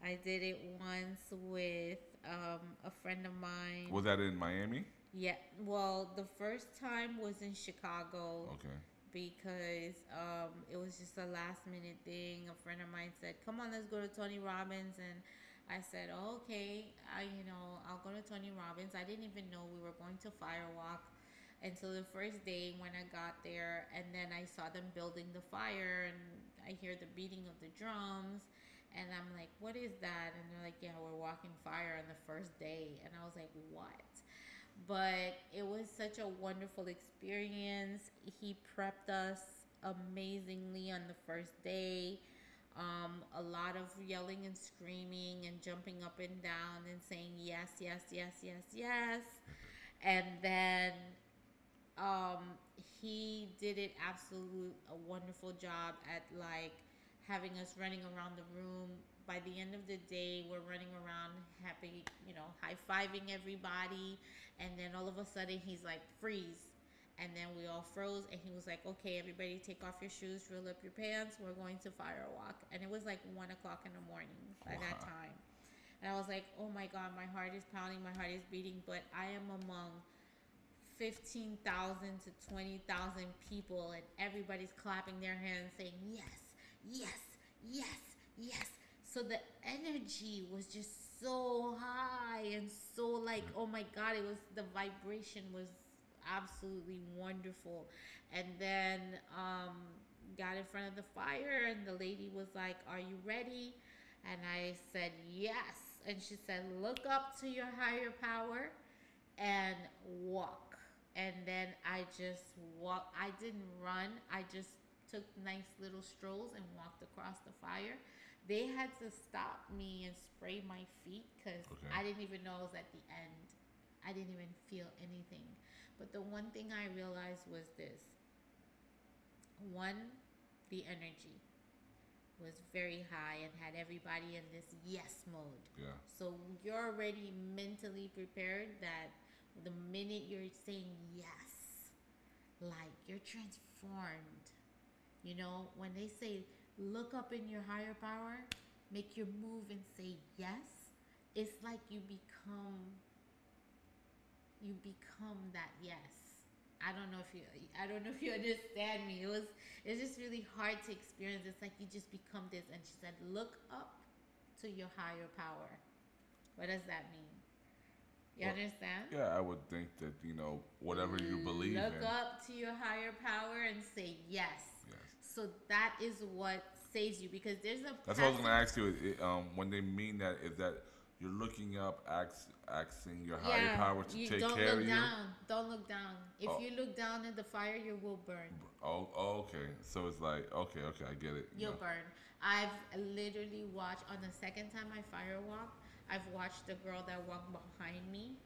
I did it once with um, a friend of mine. Was that in Miami? yeah, well, the first time was in Chicago Okay. because um, it was just a last minute thing. A friend of mine said, "Come on, let's go to Tony Robbins," and I said, oh, "Okay, I, you know, I'll go to Tony Robbins." I didn't even know we were going to Firewalk until the first day when I got there, and then I saw them building the fire, and I hear the beating of the drums. And I'm like, what is that? And they're like, yeah, we're walking fire on the first day. And I was like, what? But it was such a wonderful experience. He prepped us amazingly on the first day. Um, a lot of yelling and screaming and jumping up and down and saying yes, yes, yes, yes, yes. And then um, he did it absolute a wonderful job at like having us running around the room. By the end of the day, we're running around happy, you know, high fiving everybody. And then all of a sudden, he's like, freeze. And then we all froze, and he was like, okay, everybody take off your shoes, roll up your pants. We're going to fire walk And it was like one o'clock in the morning by that time. And I was like, oh my God, my heart is pounding, my heart is beating, but I am among 15,000 to 20,000 people and everybody's clapping their hands saying yes, yes, yes, yes. So the energy was just so high and so like oh my god, it was the vibration was absolutely wonderful. And then um got in front of the fire and the lady was like, "Are you ready?" And I said, "Yes." And she said, "Look up to your higher power and walk." And then I just walked. I didn't run. I just took nice little strolls and walked across the fire. They had to stop me and spray my feet because Okay. I didn't even know it was at the end. I didn't even feel anything. But the one thing I realized was this one, the energy was very high and had everybody in this yes mode. Yeah. So you're already mentally prepared that the minute you're saying yes, like you're transformed. You know, when they say look up in your higher power, make your move and say yes, it's like you become you become that yes. I don't know if you I don't know if you understand me. It was it's just really hard to experience. It's like you just become this and she said, Look up to your higher power. What does that mean? You Well, understand? Yeah, I would think that you know whatever you believe Look in. up to your higher power and say yes. Yes. So that is what saves you because there's a That's what I was gonna ask you. Um, when they mean that, is that you're looking up, ask, asking your higher power to you take don't care look of you? down. Don't look down. If Oh. you look down in the fire, you will burn. Oh, oh, okay. So it's like, okay, okay, I get it. You'll burn. I've literally watched on the second time I fire walked. I've watched the girl that walked behind me.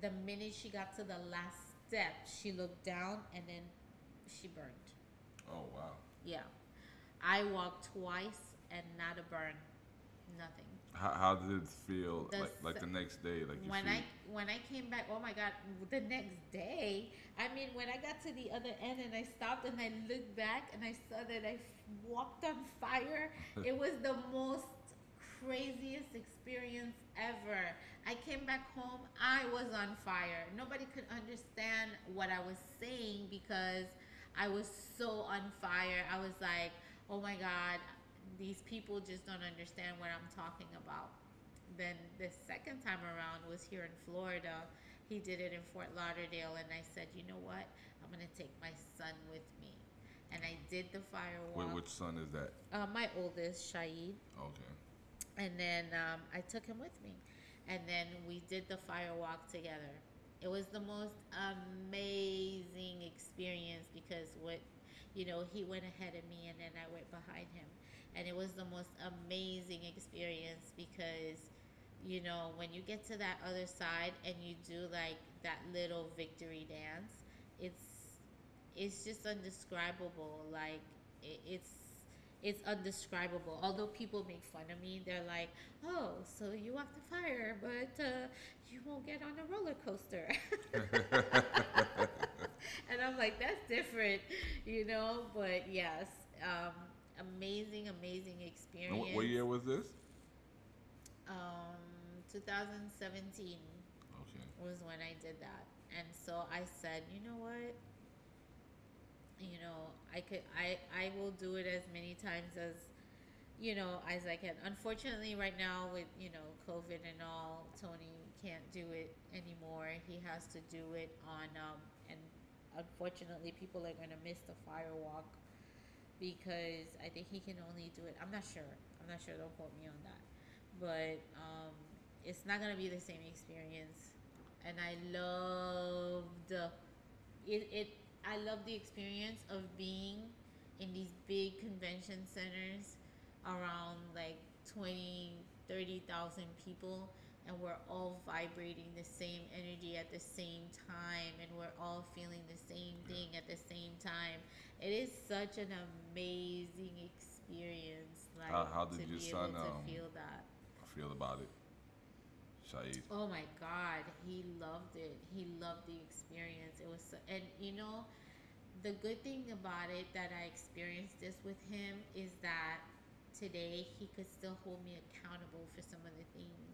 The minute she got to the last step, she looked down and then she burned. Oh wow. Yeah, I walked twice and not a burn, nothing. How, how did it feel The like like the next day? Like when I when I came back, oh my god, the next day. I mean, when I got to the other end and I stopped and I looked back and I saw that I walked on fire. it was the most craziest experience ever. I came back home, I was on fire. Nobody could understand what I was saying because I was so on fire. I was like, oh my god, these people just don't understand what I'm talking about. Then the second time around was here in Florida. He did it in Fort Lauderdale, and I said, you know what? I'm gonna take my son with me, and I did the firewalk. Wait, which son is that? uh, my oldest, Shaid, Okay. and then um, I took him with me, and then we did the firewalk together. It was the most amazing experience because what, you know, he went ahead of me, and then I went behind him, and it was the most amazing experience because you know when you get to that other side and you do like that little victory dance it's it's just undescribable. Like it, it's it's undescribable. Although people make fun of me they're like oh so you walk the fire but uh, you won't get on a roller coaster. And i'm like that's different you know? But yes um, amazing amazing experience what, what year was this? um 2017 Okay. was when I did that. And so I said, you know what? You know, I could I I will do it as many times as you know, as I can. Unfortunately right now with, you know, COVID and all, Tony can't do it anymore. He has to do it on um and unfortunately people are going to miss the firewalk because I think he can only do it. I'm not sure. I'm not sure. Don't quote me on that. But um, it's not gonna be the same experience. And I loved it. It. I love the experience of being in these big convention centers around like 20, 30,000 people and we're all vibrating the same energy at the same time and we're all feeling the same thing at the same time. It is such an amazing experience like How- how did to your be son, able to um, feel that. Feel about it, Shaid. Oh my God, he loved it. He loved the experience. It was, so, and you know, the good thing about it that I experienced this with him is that today he could still hold me accountable for some of the things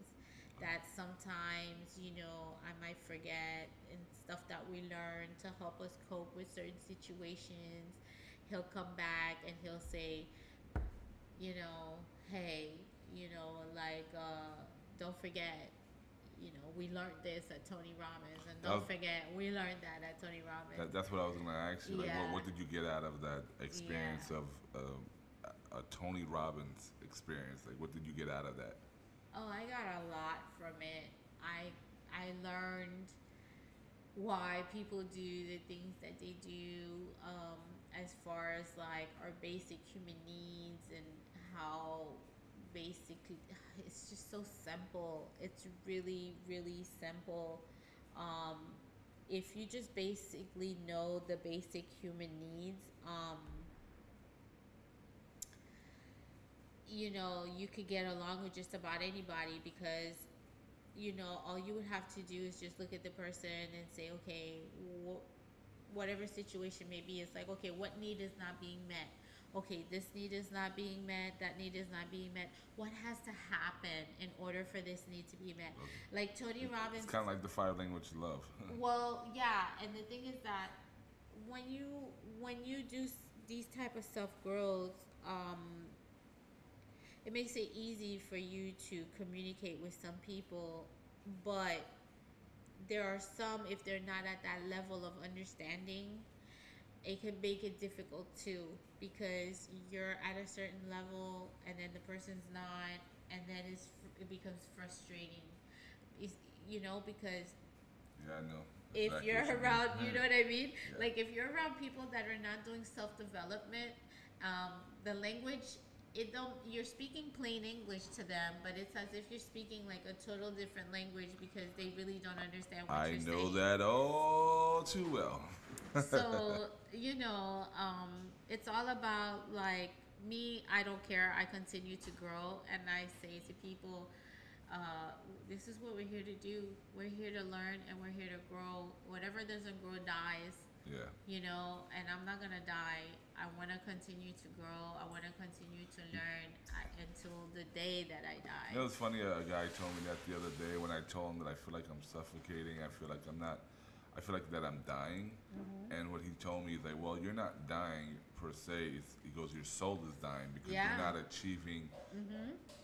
that sometimes you know I might forget and stuff that we learn to help us cope with certain situations. He'll come back and he'll say, you know, hey, you know, like uh, don't forget, you know, we learned this at Tony Robbins, and don't was- forget we learned that at Tony Robbins. That, that's what I was gonna ask you. Like, Yeah. what, what did you get out of that experience Yeah. of um, a, a Tony Robbins experience? Like, what did you get out of that? Oh, I got a lot from it. I I learned why people do the things that they do, um, as far as like our basic human needs and how basically it's just so simple. It's really really simple. Um, if you just basically know the basic human needs, um, you know, you could get along with just about anybody because, you know, all you would have to do is just look at the person and say, okay, wh- whatever situation may be, it's like, okay, what need is not being met? Okay, this need is not being met, that need is not being met. What has to happen in order for this need to be met? Like Tony Robbins. It's kind of like the five language love. Well, yeah, and the thing is that when you when you do these type of self growth, um, it makes it easy for you to communicate with some people, but there are some if they're not at that level of understanding, it can make it difficult too because you're at a certain level and then the person's not, and then it's it becomes frustrating. It's, you know because yeah, I know. if Exactly you're what you mean. around, you know what I mean? Yeah. Like if you're around people that are not doing self development, um, the language it don't you're speaking plain English to them, but it's as if you're speaking like a total different language because they really don't understand what I you're saying. I know that all too well. so you know, um, it's all about like me. I don't care. I continue to grow, and I say to people, uh, "This is what we're here to do. We're here to learn, and we're here to grow. Whatever doesn't grow dies." yeah. You know, and I'm not gonna die. I want to continue to grow. I want to continue to learn I, until the day that I die. You know, it's funny. A guy told me that the other day when I told him that I feel like I'm suffocating. I feel like I'm not. I feel like that I'm dying. Mm-hmm. And what he told me is like, well, you're not dying per se. It's, he goes, your soul is dying because Yeah. Mm-hmm. you're not achieving.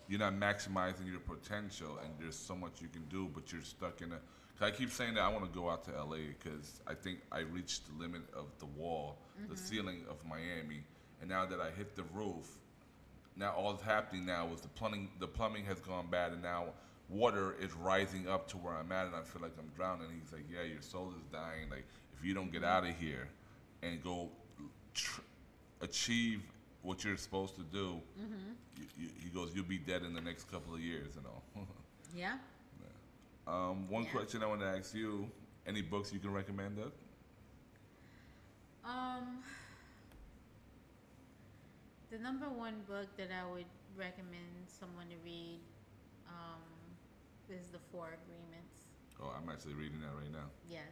You're not maximizing your potential, and there's so much you can do, but you're stuck in a. Cause I keep saying that I want to go out to LA because I think I reached the limit of the wall, the Mm-hmm. ceiling of Miami, and now that I hit the roof, now all that's happening now is the plumbing the plumbing has gone bad and now water is rising up to where I'm at and I feel like I'm drowning. He's like, yeah, your soul is dying. Like if you don't get out of here and go tr- achieve what you're supposed to do, you, you, he goes, you'll be dead in the next couple of years. You know. yeah. Um, one Yeah. question I want to ask you: Any books you can recommend us? Um, the number one book that I would recommend someone to read um, is The Four Agreements. Oh, I'm actually reading that right now. Yes.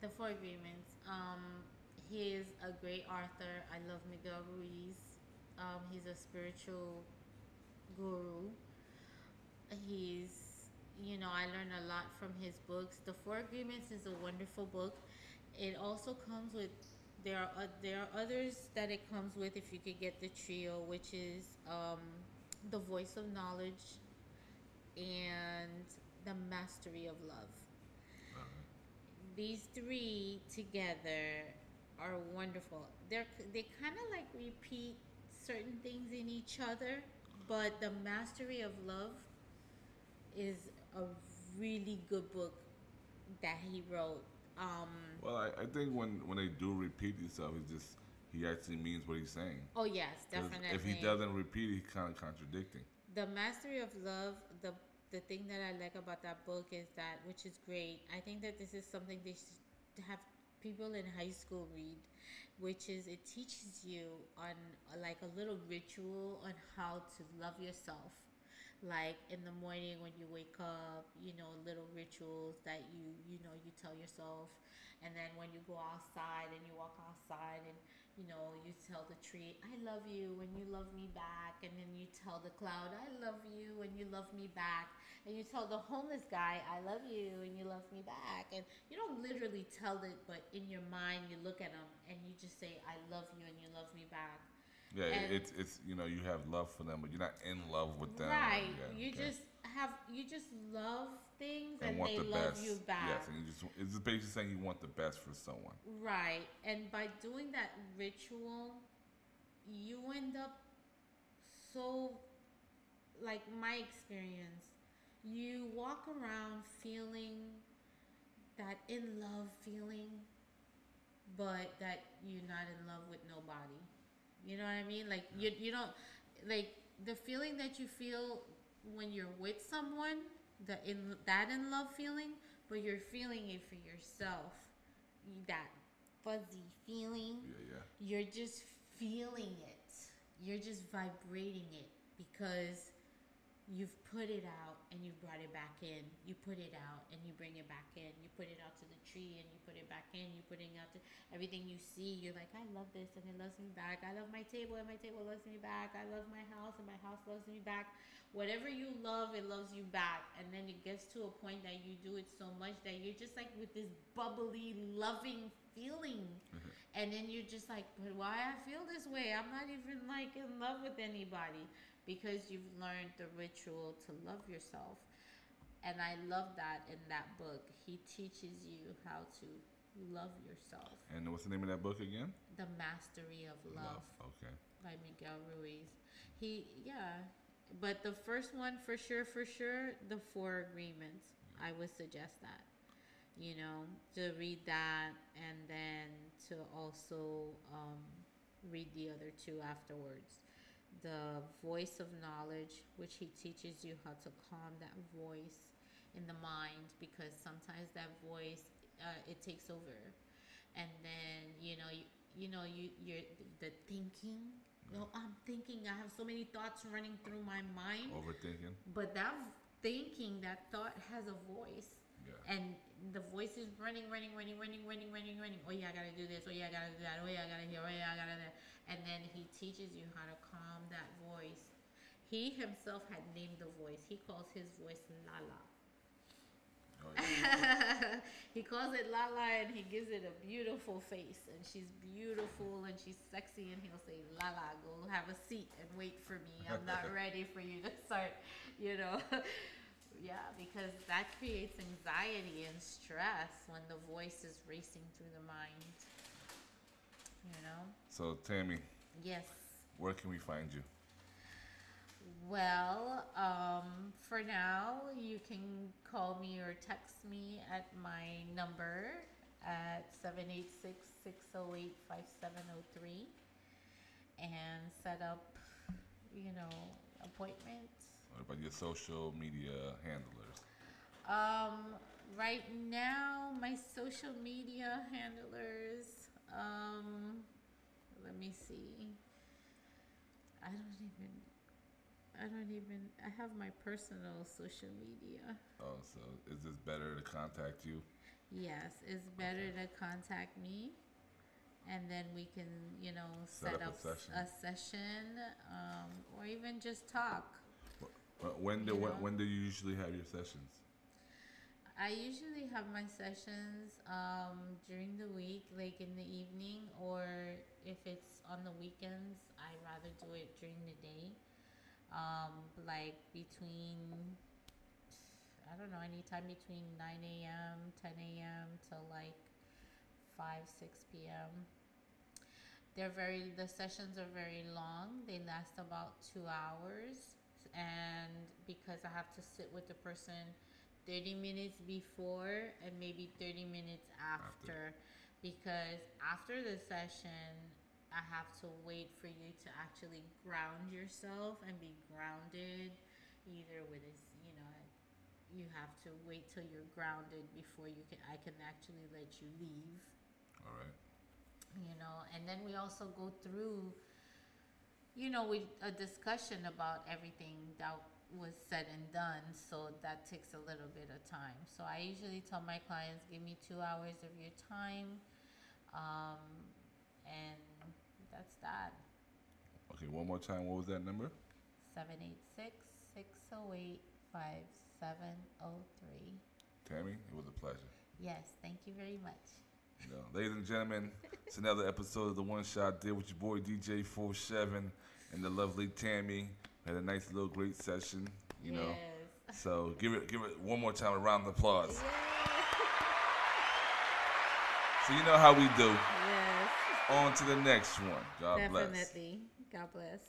The Four Agreements. Um, he is a great author. I love Miguel Ruiz. Um, he's a spiritual guru. He's, you know, I learned a lot from his books. The Four Agreements is a wonderful book. It also comes with there are uh, there are others that it comes with if you could get the trio, which is um, the Voice of Knowledge and the Mastery of Love these three together are wonderful. They're they kind of like repeat certain things in each other, but the mastery of love is a really good book that he wrote. Um, Well, I, I think when when they do repeat themselves, it's just he actually means what he's saying. oh yes, definitely. If he doesn't repeat, he's kind of contradicting. the mastery of love the the thing that i like about that book is that which is great i think that this is something they should have people in high school read which is it teaches you on like a little ritual on how to love yourself like in the morning when you wake up you know little rituals that you you know you tell yourself and then when you go outside and you walk outside and you know, you tell the tree, I love you and you love me back. And then you tell the cloud, I love you and you love me back. And you tell the homeless guy, I love you and you love me back. And you don't literally tell it, but in your mind, you look at them and you just say, I love you and you love me back. Yeah, And- it's it's you know you have love for them, but you're not in love with them. Right. Yeah, you okay. just have, you just love things and and, they the love best. you back. Yes, and you just it's just basically saying you want the best for someone. Right. And by doing that ritual, you end up so, like my experience, you walk around feeling that in love feeling, but that you're not in love with nobody. You know what I mean? Like, you, you don't, like, the feeling that you feel when you're with someone, the in that in love feeling, but you're feeling it for yourself. That fuzzy feeling Yeah, yeah. you're just feeling it. You're just vibrating it because you've put it out and you brought it back in. You put it out and you bring it back in. You put it out to the tree and you put it back in. You putting out to everything you see. You're like, I love this and it loves me back. I love my table and my table loves me back. I love my house and my house loves me back. Whatever you love, it loves you back. And then it gets to a point that you do it so much that you're just like with this bubbly, loving feeling. Mm-hmm. And then you're just like, but why I feel this way? I'm not even like in love with anybody because you've learned the ritual to love yourself. And I love that in that book. He teaches you how to love yourself. And what's the name of that book again? The Mastery of Love, Okay. by Miguel Ruiz. He, yeah. But the first one, for sure, for sure, the Four Agreements. I would suggest that. You know, to read that and then to also um, read the other two afterwards. The Voice of Knowledge, which he teaches you how to calm that voice in the mind because sometimes that voice uh, it takes over and then you know you, you know you you're the thinking know i'm thinking i have so many thoughts running through my mind Overthinking. but that thinking that thought has a voice Yeah. and the voice is running running running running running running running. Oh yeah i gotta do this. Oh yeah i gotta do that. Oh yeah i gotta hear. Oh yeah i gotta that. And then he teaches you how to calm that voice. He himself had named the voice. He calls his voice lala. Oh, yeah. he calls it Lala and he gives it a beautiful face. And she's beautiful and she's sexy and he'll say Lala go have a seat and wait for me. I'm not ready for you to start you know yeah because that creates anxiety and stress when the voice is racing through the mind you know so Tamie, yes where can we find you? Well, um, for now, you can call me or text me at my number at 786 608 5703 and set up, you know, appointments. What about your social media handlers? Um, right now, my social media handlers, um, let me see. I don't even. I don't even. I have my personal social media. Oh, so is this better to contact you? Yes, it's better to contact me, and then we can, you know, Set set, up a session. a session, um, or even just talk. Wh- When do You when, when do you usually have your sessions? I usually have my sessions um, during the week, like in the evening, or if it's on the weekends, I rather do it during the day. Um, like between, I don't know, anytime between 9 a.m., 10 a.m. till like 5, 6 p.m. They're very, the sessions are very long. They last about two hours. And because I have to sit with the person 30 minutes before and maybe 30 minutes after, because after the session i have to wait for you to actually ground yourself and be grounded either with this you know you have to wait till you're grounded before you can i can actually let you leave. All right. you know and then we also go through you know we a discussion about everything that was said and done so that takes a little bit of time so i usually tell my clients give me two hours of your time um, and that's that. Okay, one more time. What was that number? 786 608 5703. Tamie, it was a pleasure. Yes, thank you very much. You know, ladies and gentlemen, it's another episode of the One Shot Deal with your boy DJ 47 and the lovely Tamie. We had a nice little great session, you know. So give it give it one more time a round of applause. So you know how we do. Yes, On to the next one. God bless. definitely. God bless.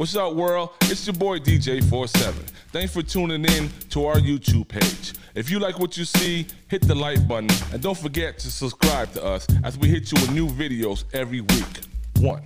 What's up, world? It's your boy DJ47. Thanks for tuning in to our YouTube page. If you like what you see, hit the like button and don't forget to subscribe to us as we hit you with new videos every week. One.